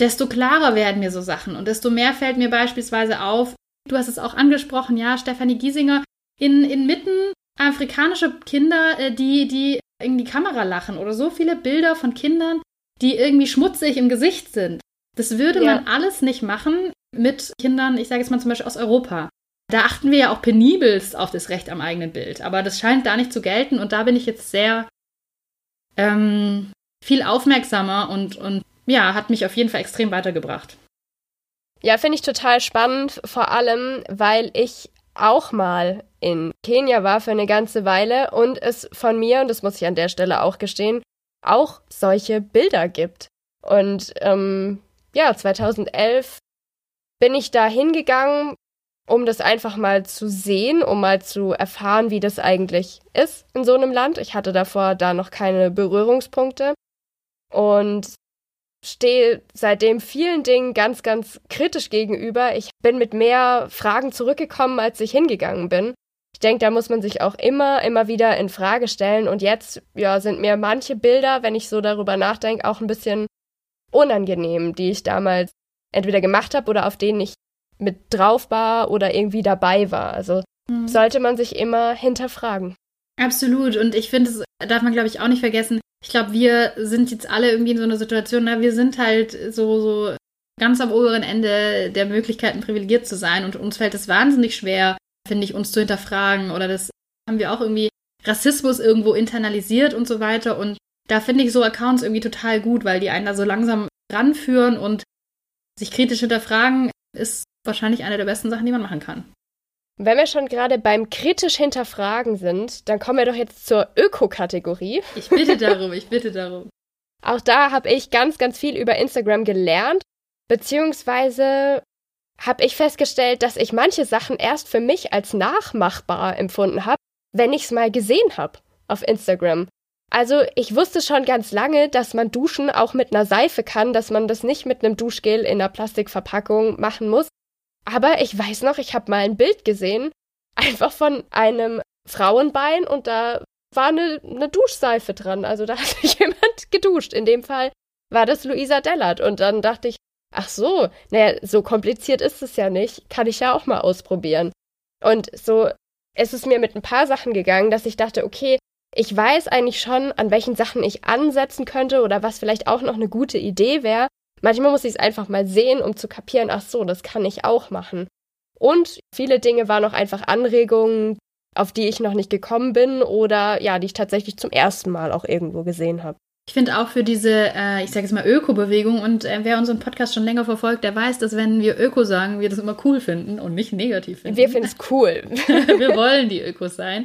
desto klarer werden mir so Sachen und desto mehr fällt mir beispielsweise auf, du hast es auch angesprochen, ja, Stefanie Giesinger, in, inmitten afrikanische Kinder, äh, die, die in die Kamera lachen oder so viele Bilder von Kindern, die irgendwie schmutzig im Gesicht sind. Das würde ja. man alles nicht machen mit Kindern, ich sage jetzt mal zum Beispiel aus Europa. Da achten wir ja auch penibelst auf das Recht am eigenen Bild. Aber das scheint da nicht zu gelten und da bin ich jetzt sehr ähm, viel aufmerksamer und, und ja, hat mich auf jeden Fall extrem weitergebracht. Ja, finde ich total spannend, vor allem, weil ich auch mal in Kenia war für eine ganze Weile und es von mir, und das muss ich an der Stelle auch gestehen, auch solche Bilder gibt. Und ähm, ja, 2011 bin ich da hingegangen, um das einfach mal zu sehen, um mal zu erfahren, wie das eigentlich ist in so einem Land. Ich hatte davor da noch keine Berührungspunkte und stehe seitdem vielen Dingen ganz, ganz kritisch gegenüber. Ich bin mit mehr Fragen zurückgekommen, als ich hingegangen bin. Ich denke, da muss man sich auch immer, immer wieder in Frage stellen. Und jetzt, ja, sind mir manche Bilder, wenn ich so darüber nachdenke, auch ein bisschen unangenehm, die ich damals entweder gemacht habe oder auf denen ich mit drauf war oder irgendwie dabei war. Also mhm. sollte man sich immer hinterfragen. Absolut. Und ich finde, das darf man, glaube ich, auch nicht vergessen. Ich glaube, wir sind jetzt alle irgendwie in so einer Situation, na, wir sind halt so, so ganz am oberen Ende der Möglichkeiten, privilegiert zu sein. Und uns fällt es wahnsinnig schwer, finde ich, uns zu hinterfragen. Oder das haben wir auch irgendwie Rassismus irgendwo internalisiert und so weiter. Und da finde ich so Accounts irgendwie total gut, weil die einen da so langsam ranführen und sich kritisch hinterfragen, ist wahrscheinlich eine der besten Sachen, die man machen kann. Wenn wir schon gerade beim kritisch hinterfragen sind, dann kommen wir doch jetzt zur Öko-Kategorie. Ich bitte darum, ich bitte darum. [LAUGHS] Auch da habe ich ganz, ganz viel über Instagram gelernt, beziehungsweise habe ich festgestellt, dass ich manche Sachen erst für mich als nachmachbar empfunden habe, wenn ich es mal gesehen habe auf Instagram. Also ich wusste schon ganz lange, dass man Duschen auch mit einer Seife kann, dass man das nicht mit einem Duschgel in einer Plastikverpackung machen muss. Aber ich weiß noch, ich habe mal ein Bild gesehen, einfach von einem Frauenbein und da war eine, eine Duschseife dran. Also da hat [LAUGHS] sich jemand geduscht. In dem Fall war das Luisa Dellert. Und dann dachte ich, ach so, naja, so kompliziert ist es ja nicht. Kann ich ja auch mal ausprobieren. Und so ist es mir mit ein paar Sachen gegangen, dass ich dachte, okay, ich weiß eigentlich schon, an welchen Sachen ich ansetzen könnte oder was vielleicht auch noch eine gute Idee wäre. Manchmal muss ich es einfach mal sehen, um zu kapieren, ach so, das kann ich auch machen. Und viele Dinge waren auch einfach Anregungen, auf die ich noch nicht gekommen bin oder ja, die ich tatsächlich zum ersten Mal auch irgendwo gesehen habe. Ich finde auch für diese, äh, ich sage jetzt mal Öko-Bewegung und äh, wer unseren Podcast schon länger verfolgt, der weiß, dass wenn wir Öko sagen, wir das immer cool finden und nicht negativ finden. Wir finden es cool. [LAUGHS] wir [LAUGHS] wollen die Ökos sein.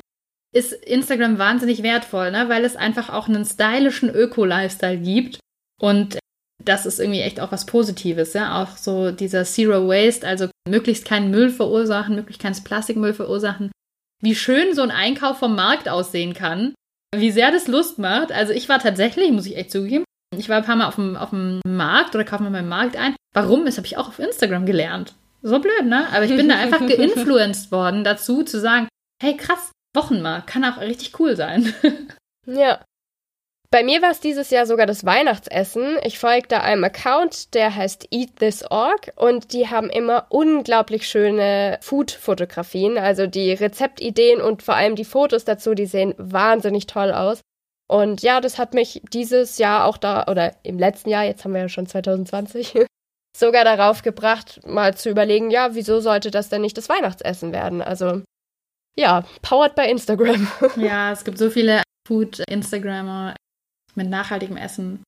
Ist Instagram wahnsinnig wertvoll, ne? weil es einfach auch einen stylischen Öko-Lifestyle gibt und das ist irgendwie echt auch was Positives, ja. Auch so dieser Zero Waste, also möglichst keinen Müll verursachen, möglichst keinen Plastikmüll verursachen. Wie schön so ein Einkauf vom Markt aussehen kann wie sehr das Lust macht. Also ich war tatsächlich, muss ich echt zugeben, ich war ein paar Mal auf dem, auf dem Markt oder kaufe mir meinen Markt ein. Warum? Das habe ich auch auf Instagram gelernt. So blöd, ne? Aber ich bin da einfach [LAUGHS] geinfluenced worden dazu, zu sagen, hey krass, Wochenmarkt kann auch richtig cool sein. [LAUGHS] Ja. Bei mir war es dieses Jahr sogar das Weihnachtsessen. Ich folge da einem Account, der heißt EatThisOrg und die haben immer unglaublich schöne Food-Fotografien. Also die Rezeptideen und vor allem die Fotos dazu, die sehen wahnsinnig toll aus. Und ja, das hat mich dieses Jahr auch da, oder im letzten Jahr, jetzt haben wir ja schon 2020, [LAUGHS] sogar darauf gebracht, mal zu überlegen, ja, wieso sollte das denn nicht das Weihnachtsessen werden? Also ja, powered by Instagram. [LAUGHS] Ja, es gibt so viele Food-Instagrammer, mit nachhaltigem Essen.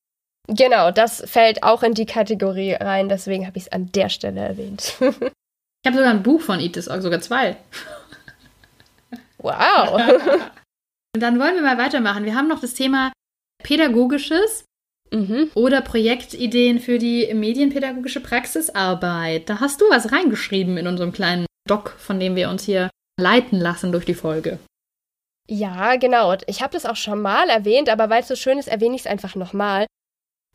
Genau, das fällt auch in die Kategorie rein, deswegen habe ich es an der Stelle erwähnt. [LAUGHS] ich habe sogar ein Buch von Eat This, sogar zwei. Wow. [LAUGHS] Dann wollen wir mal weitermachen. Wir haben noch das Thema Pädagogisches mhm. oder Projektideen für die medienpädagogische Praxisarbeit. Da hast du was reingeschrieben in unserem kleinen Doc, von dem wir uns hier leiten lassen durch die Folge. Ja, genau. Ich habe das auch schon mal erwähnt, aber weil es so schön ist, erwähne ich es einfach nochmal.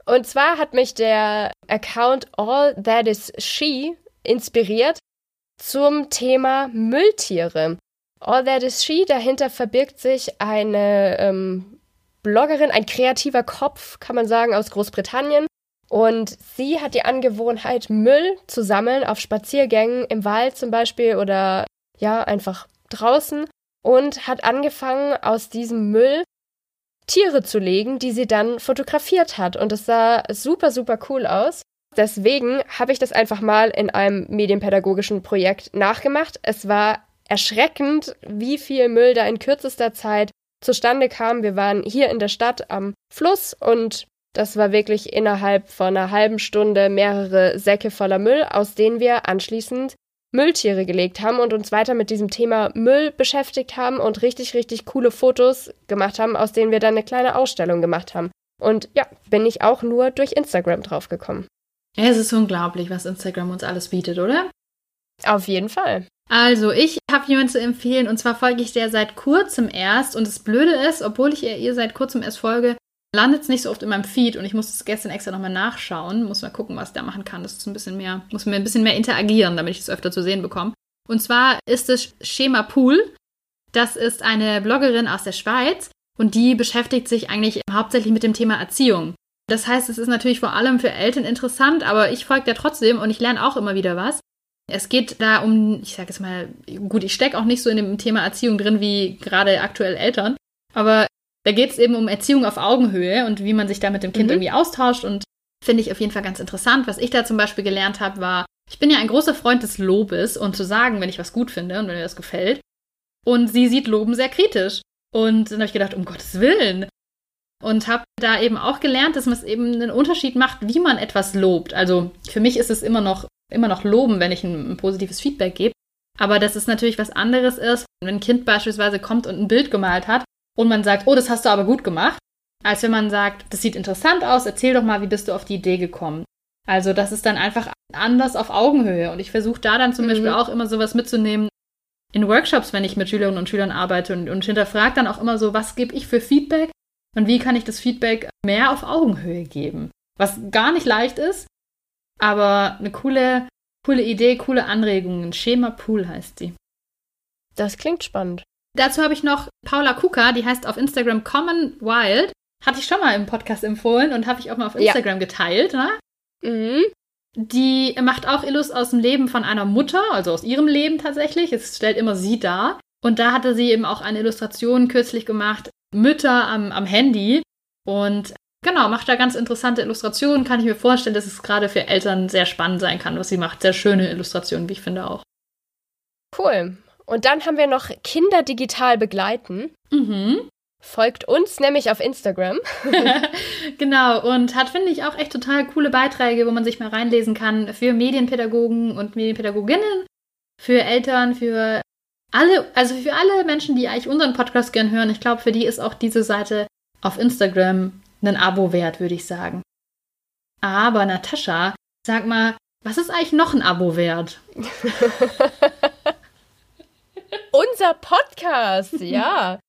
Und zwar hat mich der Account All That Is She inspiriert zum Thema Mülltiere. All That Is She, dahinter verbirgt sich eine ähm, Bloggerin, ein kreativer Kopf, kann man sagen, aus Großbritannien. Und sie hat die Angewohnheit, Müll zu sammeln auf Spaziergängen im Wald zum Beispiel oder ja, einfach draußen und hat angefangen, aus diesem Müll Tiere zu legen, die sie dann fotografiert hat. Und es sah super, super cool aus. Deswegen habe ich das einfach mal in einem medienpädagogischen Projekt nachgemacht. Es war erschreckend, wie viel Müll da in kürzester Zeit zustande kam. Wir waren hier in der Stadt am Fluss und das war wirklich innerhalb von einer halben Stunde mehrere Säcke voller Müll, aus denen wir anschließend Mülltiere gelegt haben und uns weiter mit diesem Thema Müll beschäftigt haben und richtig, richtig coole Fotos gemacht haben, aus denen wir dann eine kleine Ausstellung gemacht haben. Und ja, bin ich auch nur durch Instagram draufgekommen. Es ist unglaublich, was Instagram uns alles bietet, oder? Auf jeden Fall. Also, ich habe jemanden zu empfehlen und zwar folge ich der seit kurzem erst. Und das Blöde ist, obwohl ich ihr seit kurzem erst folge, landet es nicht so oft in meinem Feed und ich muss es gestern extra nochmal nachschauen. Muss mal gucken, was der machen kann. Das ist ein bisschen mehr, muss mir ein bisschen mehr interagieren, damit ich es öfter zu sehen bekomme. Und zwar ist es Schema Pool. Das ist eine Bloggerin aus der Schweiz und die beschäftigt sich eigentlich hauptsächlich mit dem Thema Erziehung. Das heißt, es ist natürlich vor allem für Eltern interessant, aber ich folge da trotzdem und ich lerne auch immer wieder was. Es geht da um, ich sage jetzt mal, gut, ich stecke auch nicht so in dem Thema Erziehung drin wie gerade aktuell Eltern, aber da geht es eben um Erziehung auf Augenhöhe und wie man sich da mit dem Kind mhm. irgendwie austauscht. Und finde ich auf jeden Fall ganz interessant. Was ich da zum Beispiel gelernt habe, war, ich bin ja ein großer Freund des Lobes und zu sagen, wenn ich was gut finde und wenn mir das gefällt. Und sie sieht Loben sehr kritisch. Und dann habe ich gedacht, um Gottes Willen. Und habe da eben auch gelernt, dass man es eben einen Unterschied macht, wie man etwas lobt. Also für mich ist es immer noch, immer noch Loben, wenn ich ein, ein positives Feedback gebe. Aber dass es natürlich was anderes ist, wenn ein Kind beispielsweise kommt und ein Bild gemalt hat und man sagt, oh, das hast du aber gut gemacht, als wenn man sagt, das sieht interessant aus, erzähl doch mal, wie bist du auf die Idee gekommen. Also das ist dann einfach anders auf Augenhöhe. Und ich versuche da dann zum mhm. Beispiel auch immer sowas mitzunehmen in Workshops, wenn ich mit Schülerinnen und Schülern arbeite und, und hinterfrage dann auch immer so, was gebe ich für Feedback? Und wie kann ich das Feedback mehr auf Augenhöhe geben? Was gar nicht leicht ist, aber eine coole, coole Idee, coole Anregungen. Schema Pool heißt sie. Das klingt spannend. Dazu habe ich noch Paula Kuka, die heißt auf Instagram Common Wild. Hatte ich schon mal im Podcast empfohlen und habe ich auch mal auf Instagram ja. geteilt. Ne? Mhm. Die macht auch Illus aus dem Leben von einer Mutter, also aus ihrem Leben tatsächlich. Es stellt immer sie dar. Und da hatte sie eben auch eine Illustration kürzlich gemacht, Mütter am, am Handy. Und genau, macht da ganz interessante Illustrationen. Kann ich mir vorstellen, dass es gerade für Eltern sehr spannend sein kann, was sie macht. Sehr schöne Illustrationen, wie ich finde auch. Cool. Und dann haben wir noch Kinder digital begleiten. Mhm. Folgt uns nämlich auf Instagram. [LAUGHS] [LAUGHS] genau, und hat, finde ich, auch echt total coole Beiträge, wo man sich mal reinlesen kann für Medienpädagogen und Medienpädagoginnen, für Eltern, für alle, also für alle Menschen, die eigentlich unseren Podcast gern hören. Ich glaube, für die ist auch diese Seite auf Instagram ein Abo wert, würde ich sagen. Aber Natascha, sag mal, was ist eigentlich noch ein Abo wert? [LAUGHS] Unser Podcast, ja.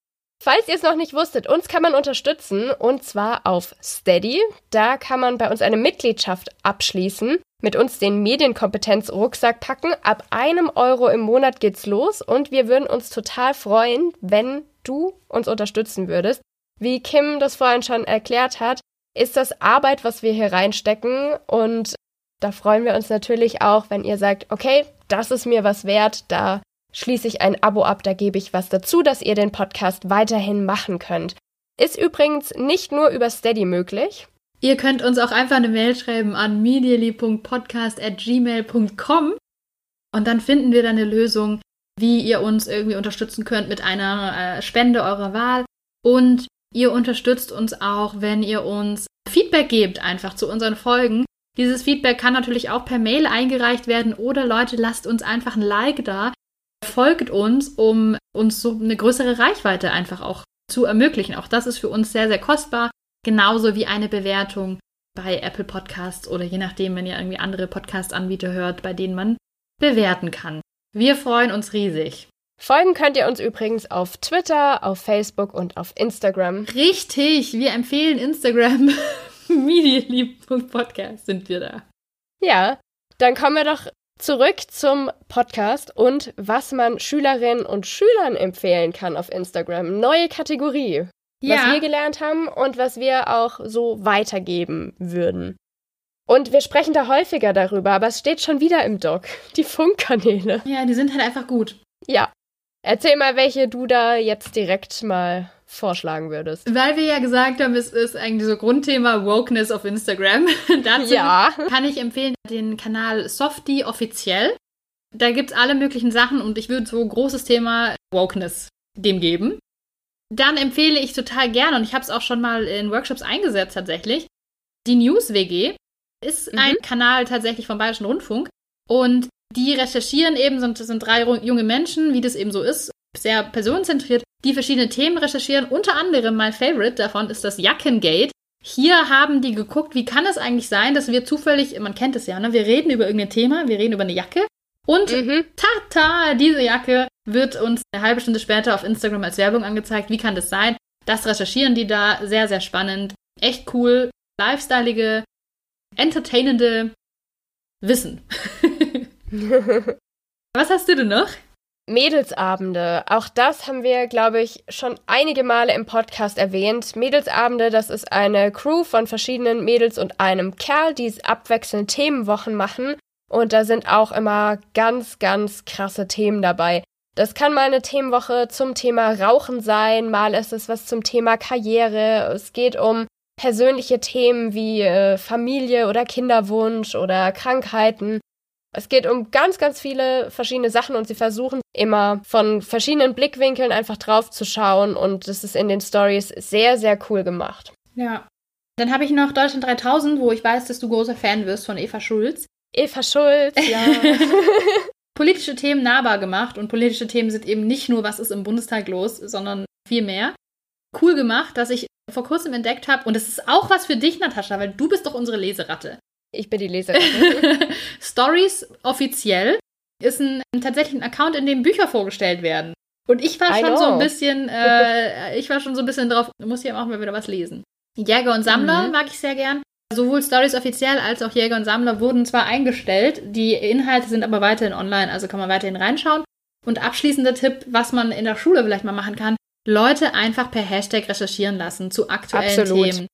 Falls ihr es noch nicht wusstet, uns kann man unterstützen und zwar auf Steady. Da kann man bei uns eine Mitgliedschaft abschließen, mit uns den Medienkompetenz-Rucksack packen. Ab einem Euro im Monat geht's los und wir würden uns total freuen, wenn du uns unterstützen würdest. Wie Kim das vorhin schon erklärt hat, ist das Arbeit, was wir hier reinstecken und da freuen wir uns natürlich auch, wenn ihr sagt, okay, das ist mir was wert, da schließe ich ein Abo ab, da gebe ich was dazu, dass ihr den Podcast weiterhin machen könnt. Ist übrigens nicht nur über Steady möglich. Ihr könnt uns auch einfach eine Mail schreiben an medially.podcast.gmail.com und dann finden wir dann eine Lösung, wie ihr uns irgendwie unterstützen könnt mit einer äh, Spende eurer Wahl. Und ihr unterstützt uns auch, wenn ihr uns Feedback gebt, einfach zu unseren Folgen. Dieses Feedback kann natürlich auch per Mail eingereicht werden oder Leute, lasst uns einfach ein Like da folgt uns, um uns so eine größere Reichweite einfach auch zu ermöglichen. Auch das ist für uns sehr, sehr kostbar. Genauso wie eine Bewertung bei Apple Podcasts oder je nachdem, wenn ihr irgendwie andere Podcast-Anbieter hört, bei denen man bewerten kann. Wir freuen uns riesig. Folgen könnt ihr uns übrigens auf Twitter, auf Facebook und auf Instagram. Richtig, wir empfehlen Instagram. [LAUGHS] Medienlieb.podcast sind wir da. Ja, dann kommen wir doch Zurück zum Podcast und was man Schülerinnen und Schülern empfehlen kann auf Instagram. Neue Kategorie. Ja. Was wir gelernt haben und was wir auch so weitergeben würden. Und wir sprechen da häufiger darüber, aber es steht schon wieder im Doc. [LAUGHS] Die Funkkanäle. Ja, die sind halt einfach gut. Ja. Erzähl mal, welche du da jetzt direkt mal vorschlagen würdest. Weil wir ja gesagt haben, es ist eigentlich so Grundthema Wokeness auf Instagram. [LAUGHS] Dazu ja. kann ich empfehlen den Kanal Softie offiziell. Da gibt es alle möglichen Sachen und ich würde so großes Thema Wokeness dem geben. Dann empfehle ich total gerne, und ich habe es auch schon mal in Workshops eingesetzt tatsächlich, die News WG ist mhm. ein Kanal tatsächlich vom Bayerischen Rundfunk. Und die recherchieren eben, sind, sind drei junge Menschen, wie das eben so ist, sehr personenzentriert, die verschiedene Themen recherchieren. Unter anderem mein Favorite davon ist das Jackengate. Hier haben die geguckt, wie kann es eigentlich sein, dass wir zufällig, man kennt es ja, ne? wir reden über irgendein Thema, wir reden über eine Jacke und mhm. tata, diese Jacke wird uns eine halbe Stunde später auf Instagram als Werbung angezeigt. Wie kann das sein? Das recherchieren die da, sehr, sehr spannend, echt cool, lifestyleige, entertainende Wissen. [LAUGHS] [LAUGHS] Was hast du denn noch? Mädelsabende, auch das haben wir, glaube ich, schon einige Male im Podcast erwähnt. Mädelsabende, das ist eine Crew von verschiedenen Mädels und einem Kerl, die abwechselnd Themenwochen machen. Und da sind auch immer ganz, ganz krasse Themen dabei. Das kann mal eine Themenwoche zum Thema Rauchen sein, mal ist es was zum Thema Karriere. Es geht um persönliche Themen wie äh, Familie oder Kinderwunsch oder Krankheiten. Es geht um ganz, ganz viele verschiedene Sachen und sie versuchen immer von verschiedenen Blickwinkeln einfach drauf zu schauen und das ist in den Stories sehr, sehr cool gemacht. Ja. Dann habe ich noch Deutschland 3000, wo ich weiß, dass du großer Fan wirst von Eva Schulz. Eva Schulz, ja. [LAUGHS] politische Themen nahbar gemacht und politische Themen sind eben nicht nur, was ist im Bundestag los, sondern viel mehr. Cool gemacht, dass ich vor kurzem entdeckt habe und es ist auch was für dich, Natascha, weil du bist doch unsere Leseratte. Ich bin die Leserin. [LAUGHS] Stories offiziell ist ein, tatsächlich ein Account, in dem Bücher vorgestellt werden. Und ich war I schon so ein know. bisschen, [LAUGHS] äh, ich war schon so ein bisschen drauf, muss ich auch mal wieder was lesen. Jäger und Sammler Mhm. mag ich sehr gern. Sowohl Stories offiziell als auch Jäger und Sammler wurden zwar eingestellt, die Inhalte sind aber weiterhin online, also kann man weiterhin reinschauen. Und abschließender Tipp, was man in der Schule vielleicht mal machen kann, Leute einfach per Hashtag recherchieren lassen zu aktuellen Absolut. Themen.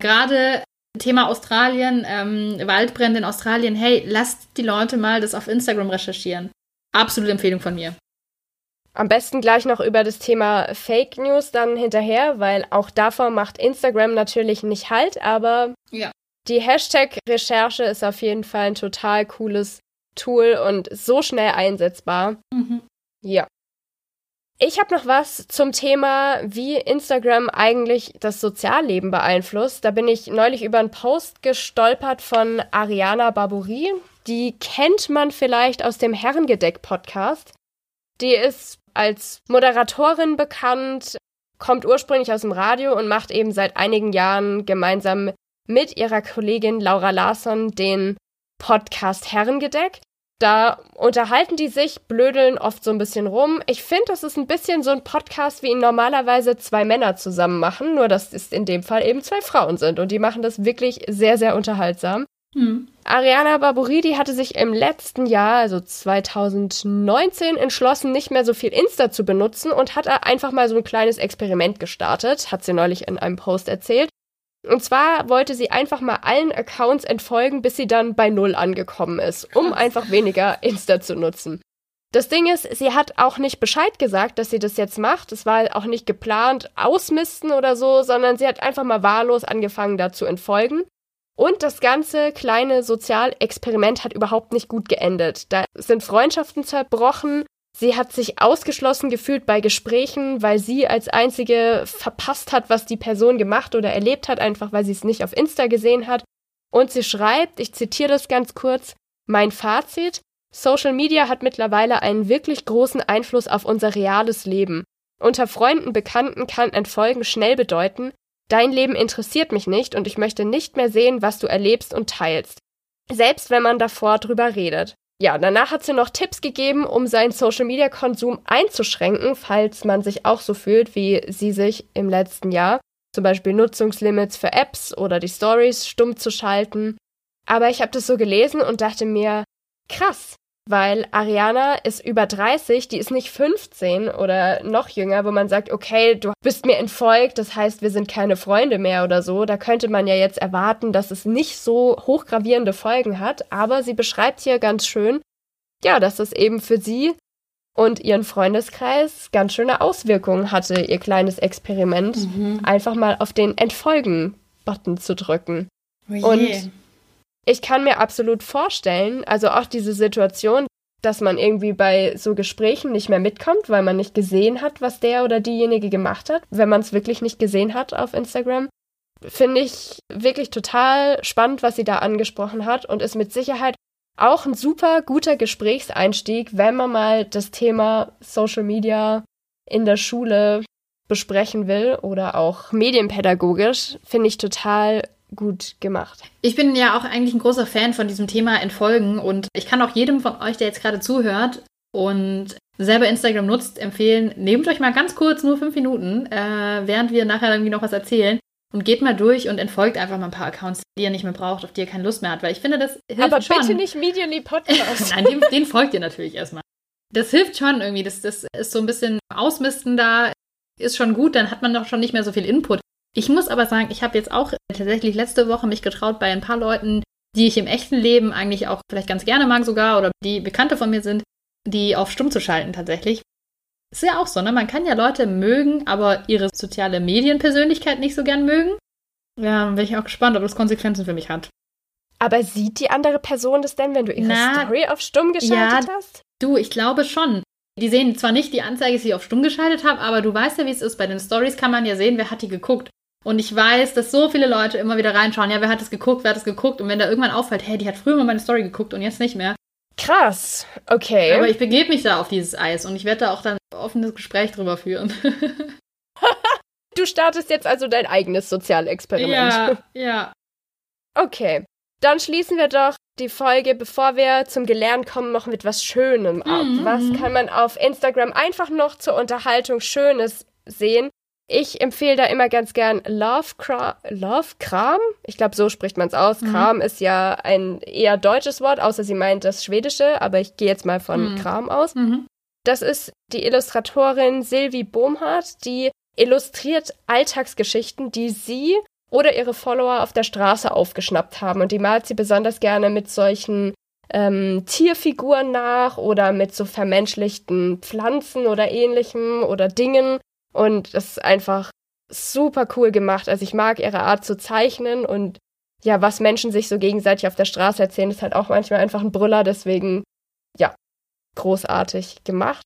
Gerade Thema Australien, ähm, Waldbrände in Australien, hey, lasst die Leute mal das auf Instagram recherchieren. Absolute Empfehlung von mir. Am besten gleich noch über das Thema Fake News dann hinterher, weil auch davor macht Instagram natürlich nicht Halt, aber Ja. die Hashtag-Recherche ist auf jeden Fall ein total cooles Tool und so schnell einsetzbar. Ja. Ich habe noch was zum Thema, wie Instagram eigentlich das Sozialleben beeinflusst. Da bin ich neulich über einen Post gestolpert von Ariana Barbouri. Die kennt man vielleicht aus dem Herrengedeck-Podcast. Die ist als Moderatorin bekannt, kommt ursprünglich aus dem Radio und macht eben seit einigen Jahren gemeinsam mit ihrer Kollegin Laura Larsson den Podcast Herrengedeck. Da unterhalten die sich, blödeln oft so ein bisschen rum. Ich finde, das ist ein bisschen so ein Podcast, wie ihn normalerweise zwei Männer zusammen machen, nur dass es in dem Fall eben zwei Frauen sind und die machen das wirklich sehr, sehr unterhaltsam. Hm. Ariana Barburidi hatte sich im letzten Jahr, also 2019, entschlossen, nicht mehr so viel Insta zu benutzen und hat einfach mal so ein kleines Experiment gestartet, hat sie neulich in einem Post erzählt. Und zwar wollte sie einfach mal allen Accounts entfolgen, bis sie dann bei Null angekommen ist, um einfach weniger Insta zu nutzen. Das Ding ist, sie hat auch nicht Bescheid gesagt, dass sie das jetzt macht. Es war auch nicht geplant, ausmisten oder so, sondern sie hat einfach mal wahllos angefangen, da zu entfolgen. Und das ganze kleine Sozialexperiment hat überhaupt nicht gut geendet. Da sind Freundschaften zerbrochen. Sie hat sich ausgeschlossen gefühlt bei Gesprächen, weil sie als einzige verpasst hat, was die Person gemacht oder erlebt hat, einfach weil sie es nicht auf Insta gesehen hat. Und sie schreibt, ich zitiere das ganz kurz, mein Fazit, Social Media hat mittlerweile einen wirklich großen Einfluss auf unser reales Leben. Unter Freunden, Bekannten kann Entfolgen schnell bedeuten, dein Leben interessiert mich nicht und ich möchte nicht mehr sehen, was du erlebst und teilst. Selbst wenn man davor drüber redet. Ja, danach hat sie noch Tipps gegeben, um seinen Social-Media-Konsum einzuschränken, falls man sich auch so fühlt, wie sie sich im letzten Jahr. Zum Beispiel Nutzungslimits für Apps oder die Stories stumm zu schalten. Aber ich habe das so gelesen und dachte mir, krass, weil Ariana ist über 30, die ist nicht 15 oder noch jünger, wo man sagt, okay, du bist mir entfolgt, das heißt, wir sind keine Freunde mehr oder so. Da könnte man ja jetzt erwarten, dass es nicht so hochgravierende Folgen hat, aber sie beschreibt hier ganz schön, ja, dass das eben für sie und ihren Freundeskreis ganz schöne Auswirkungen hatte, ihr kleines Experiment, einfach mal auf den Entfolgen-Button zu drücken. Oh Und. Ich kann mir absolut vorstellen, also auch diese Situation, dass man irgendwie bei so Gesprächen nicht mehr mitkommt, weil man nicht gesehen hat, was der oder diejenige gemacht hat, wenn man es wirklich nicht gesehen hat auf Instagram. Finde ich wirklich total spannend, was sie da angesprochen hat und ist mit Sicherheit auch ein super guter Gesprächseinstieg, wenn man mal das Thema Social Media in der Schule besprechen will oder auch medienpädagogisch, finde ich total gut gemacht. Ich bin ja auch eigentlich ein großer Fan von diesem Thema Entfolgen und ich kann auch jedem von euch, der jetzt gerade zuhört und selber Instagram nutzt, empfehlen, nehmt euch mal ganz kurz, nur fünf Minuten, äh, während wir nachher irgendwie noch was erzählen und geht mal durch und entfolgt einfach mal ein paar Accounts, die ihr nicht mehr braucht, auf die ihr keine Lust mehr habt, weil ich finde, das hilft Aber schon. bitte nicht Medially Podcast. [LAUGHS] Nein, den, den folgt ihr natürlich erstmal. Das hilft schon irgendwie, das, das ist so ein bisschen Ausmisten da, ist schon gut, dann hat man doch schon nicht mehr so viel Input. Ich muss aber sagen, ich habe jetzt auch tatsächlich letzte Woche mich getraut bei ein paar Leuten, die ich im echten Leben eigentlich auch vielleicht ganz gerne mag sogar oder die Bekannte von mir sind, die auf stumm zu schalten tatsächlich. Ist ja auch so, ne? Man kann ja Leute mögen, aber ihre soziale Medienpersönlichkeit nicht so gern mögen. Ja, bin ich auch gespannt, ob das Konsequenzen für mich hat. Aber sieht die andere Person das denn, wenn du ihre Na, Story auf stumm geschaltet ja, hast? Du, ich glaube schon. Die sehen zwar nicht die Anzeige, dass ich auf stumm geschaltet habe, aber du weißt ja, wie es ist. Bei den Stories kann man ja sehen, wer hat die geguckt. Und ich weiß, dass so viele Leute immer wieder reinschauen, ja, wer hat es geguckt, wer hat es geguckt. Und wenn da irgendwann auffällt, hey, die hat früher mal meine Story geguckt und jetzt nicht mehr. Krass. Okay. Aber ich begebe mich da auf dieses Eis und ich werde da auch dann ein offenes Gespräch drüber führen. [LAUGHS] du startest jetzt also dein eigenes Sozialexperiment. ja, [LAUGHS] ja. Okay. Dann schließen wir doch die Folge, bevor wir zum Gelernt kommen, noch mit was Schönem ab. Mhm. Was kann man auf Instagram einfach noch zur Unterhaltung Schönes sehen? Ich empfehle da immer ganz gern Love, Kra Love Kram. Ich glaube, so spricht man es aus. Mhm. Kram ist ja ein eher deutsches Wort, außer sie meint das Schwedische, aber ich gehe jetzt mal von mhm. Kram aus. Mhm. Das ist die Illustratorin Silvi Bohmhardt, die illustriert Alltagsgeschichten, die sie oder ihre Follower auf der Straße aufgeschnappt haben. Und die malt sie besonders gerne mit solchen ähm, Tierfiguren nach oder mit so vermenschlichten Pflanzen oder ähnlichem oder Dingen. Und das ist einfach super cool gemacht. Also ich mag ihre Art zu zeichnen und ja, was Menschen sich so gegenseitig auf der Straße erzählen, ist halt auch manchmal einfach ein Brüller. Deswegen, ja, großartig gemacht.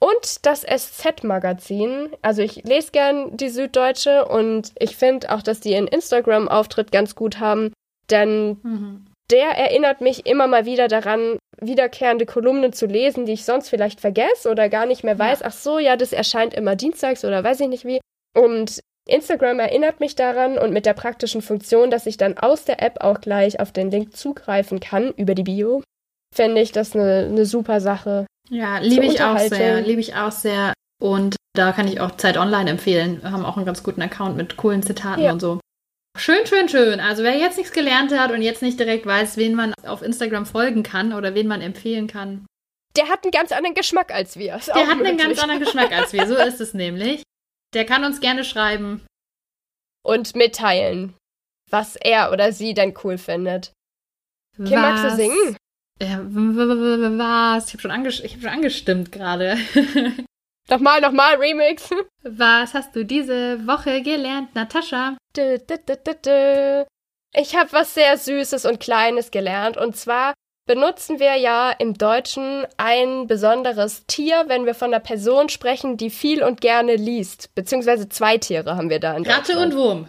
Und das SZ-Magazin. Also ich lese gern die Süddeutsche und ich finde auch, dass die ihren Instagram-Auftritt ganz gut haben. Denn mhm. Der erinnert mich immer mal wieder daran, wiederkehrende Kolumnen zu lesen, die ich sonst vielleicht vergesse oder gar nicht mehr weiß. Ja. Ach so, ja, das erscheint immer dienstags oder weiß ich nicht wie. Und Instagram erinnert mich daran und mit der praktischen Funktion, dass ich dann aus der App auch gleich auf den Link zugreifen kann über die Bio, fände ich das eine, eine super Sache. Ja, liebe ich auch sehr, liebe ich auch sehr. Und da kann ich auch Zeit Online empfehlen. Wir haben auch einen ganz guten Account mit coolen Zitaten ja. und so. Schön, schön, schön. Also wer jetzt nichts gelernt hat und jetzt nicht direkt weiß, wen man auf Instagram folgen kann oder wen man empfehlen kann. Der hat einen ganz anderen Geschmack als wir. Ist der hat möglich. einen ganz anderen [LAUGHS] Geschmack als wir. So ist es nämlich. Der kann uns gerne schreiben. Und mitteilen, was er oder sie denn cool findet. Kim, magst du singen? Ja, was? Ich habe schon, hab schon angestimmt gerade. [LAUGHS] nochmal, nochmal, Remix. [LAUGHS] Was hast du diese Woche gelernt, Natascha? Ich habe was sehr Süßes und Kleines gelernt. Und zwar benutzen wir ja im Deutschen ein besonderes Tier, wenn wir von einer Person sprechen, die viel und gerne liest. Beziehungsweise zwei Tiere haben wir da in Ratte und Wurm.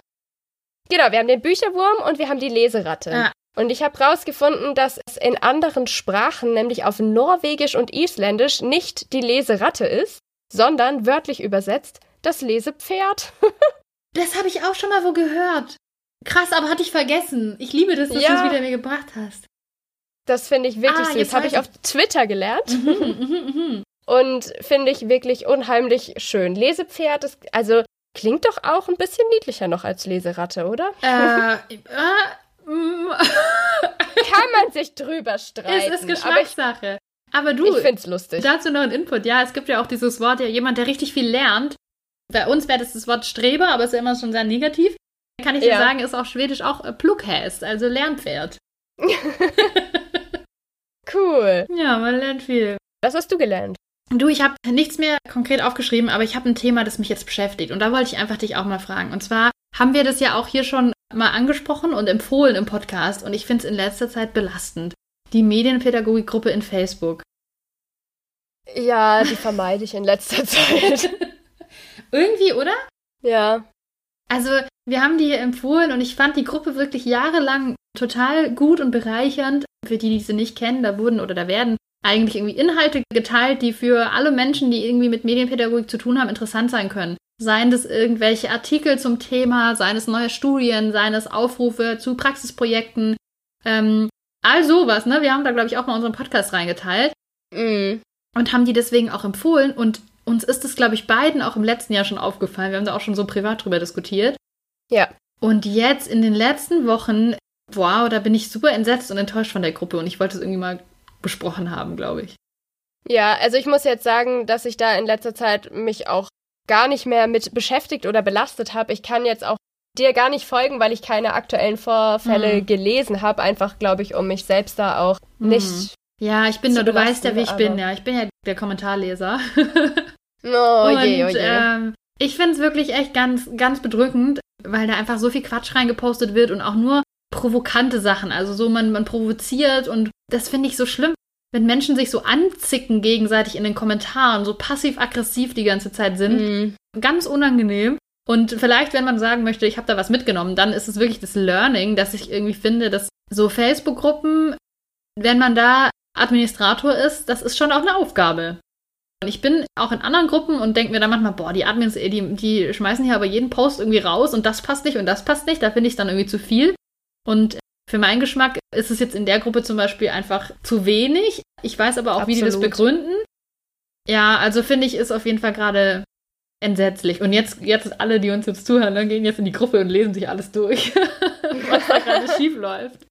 Genau, wir haben den Bücherwurm und wir haben die Leseratte. Ja. Und ich habe herausgefunden, dass es in anderen Sprachen, nämlich auf Norwegisch und Isländisch, nicht die Leseratte ist, sondern wörtlich übersetzt das Lesepferd. [LAUGHS] das habe ich auch schon mal wo gehört. Krass, aber hatte ich vergessen. Ich liebe das, dass ja. du es wieder mir gebracht hast. Das finde ich wirklich ah, süß. Das habe ich auf Twitter gelernt. Mhm, mhm, mhm, und finde ich wirklich unheimlich schön. Lesepferd ist, also klingt doch auch ein bisschen niedlicher noch als Leseratte, oder? Äh, äh [LAUGHS] Kann man sich drüber streiten. Es ist Geschmackssache. Aber, du, ich find's lustig. Dazu noch ein Input. Ja, es gibt ja auch dieses Wort, ja, jemand, der richtig viel lernt. Bei uns wäre das das Wort Streber, aber ist ja immer schon sehr negativ. Kann ich dir sagen, ist auf Schwedisch auch äh, Plughäst, also Lernpferd. [LAUGHS] cool. Ja, man lernt viel. Was hast du gelernt? Du, ich habe nichts mehr konkret aufgeschrieben, aber ich habe ein Thema, das mich jetzt beschäftigt. Und da wollte ich einfach dich auch mal fragen. Und zwar haben wir das ja auch hier schon mal angesprochen und empfohlen im Podcast und ich finde es in letzter Zeit belastend. Die Medienpädagogikgruppe in Facebook. Ja, die vermeide ich in letzter [LAUGHS] Zeit. Irgendwie, oder? Ja. Also, wir haben die hier empfohlen und ich fand die Gruppe wirklich jahrelang total gut und bereichernd. Für die, die sie nicht kennen, da wurden oder da werden eigentlich irgendwie Inhalte geteilt, die für alle Menschen, die irgendwie mit Medienpädagogik zu tun haben, interessant sein können. Seien das irgendwelche Artikel zum Thema, seien es neue Studien, seien es Aufrufe zu Praxisprojekten, ähm, all sowas, ne? Wir haben da, glaube ich, auch mal unseren Podcast reingeteilt. Mm. Und haben die deswegen auch empfohlen. Und uns ist es, glaube ich, beiden auch im letzten Jahr schon aufgefallen. Wir haben da auch schon so privat drüber diskutiert. Ja. Und jetzt in den letzten Wochen, wow, da bin ich super entsetzt und enttäuscht von der Gruppe. Und ich wollte es irgendwie mal besprochen haben, glaube ich. Ja, also ich muss jetzt sagen, dass ich da in letzter Zeit mich auch gar nicht mehr mit beschäftigt oder belastet habe. Ich kann jetzt auch dir gar nicht folgen, weil ich keine aktuellen Vorfälle mhm. gelesen habe. Einfach, glaube ich, um mich selbst da auch mhm. nicht. Ja, ich bin, du weißt ja, wie ich bin. Ja, ich bin ja der Kommentarleser. [LAUGHS] oh, Und, je, oh je. Ähm, ich finde es wirklich echt ganz, ganz bedrückend, weil da einfach so viel Quatsch reingepostet wird und auch nur provokante Sachen. Also so, man, man provoziert und das finde ich so schlimm, wenn Menschen sich so anzicken gegenseitig in den Kommentaren, so passiv-aggressiv die ganze Zeit sind. Mhm. Ganz unangenehm. Und vielleicht, wenn man sagen möchte, ich habe da was mitgenommen, dann ist es wirklich das Learning, dass ich irgendwie finde, dass so Facebook-Gruppen, wenn man da Administrator ist, das ist schon auch eine Aufgabe. Und ich bin auch in anderen Gruppen und denke mir dann manchmal, boah, die Admins, die, die schmeißen hier aber jeden Post irgendwie raus und das passt nicht und das passt nicht, da finde ich dann irgendwie zu viel. Und Für meinen Geschmack ist es jetzt in der Gruppe zum Beispiel einfach zu wenig. Ich weiß aber auch, Absolut. wie die das begründen. Ja, also finde ich, ist auf jeden Fall gerade entsetzlich. Und jetzt, jetzt alle, die uns jetzt zuhören, dann gehen jetzt in die Gruppe und lesen sich alles durch, [LAUGHS] was da gerade [LAUGHS] schief läuft.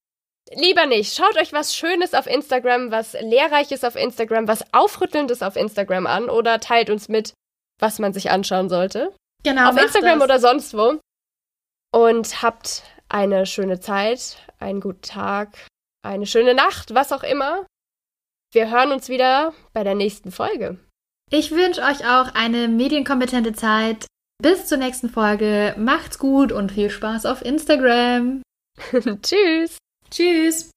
Lieber nicht. Schaut euch was Schönes auf Instagram, was Lehrreiches auf Instagram, was Aufrüttelndes auf Instagram an oder teilt uns mit, was man sich anschauen sollte. Genau. Auf Instagram das. oder sonst wo. Und habt eine schöne Zeit, einen guten Tag, eine schöne Nacht, was auch immer. Wir hören uns wieder bei der nächsten Folge. Ich wünsche euch auch eine medienkompetente Zeit. Bis zur nächsten Folge. Macht's gut und viel Spaß auf Instagram. [LAUGHS] Tschüss. Tschüss.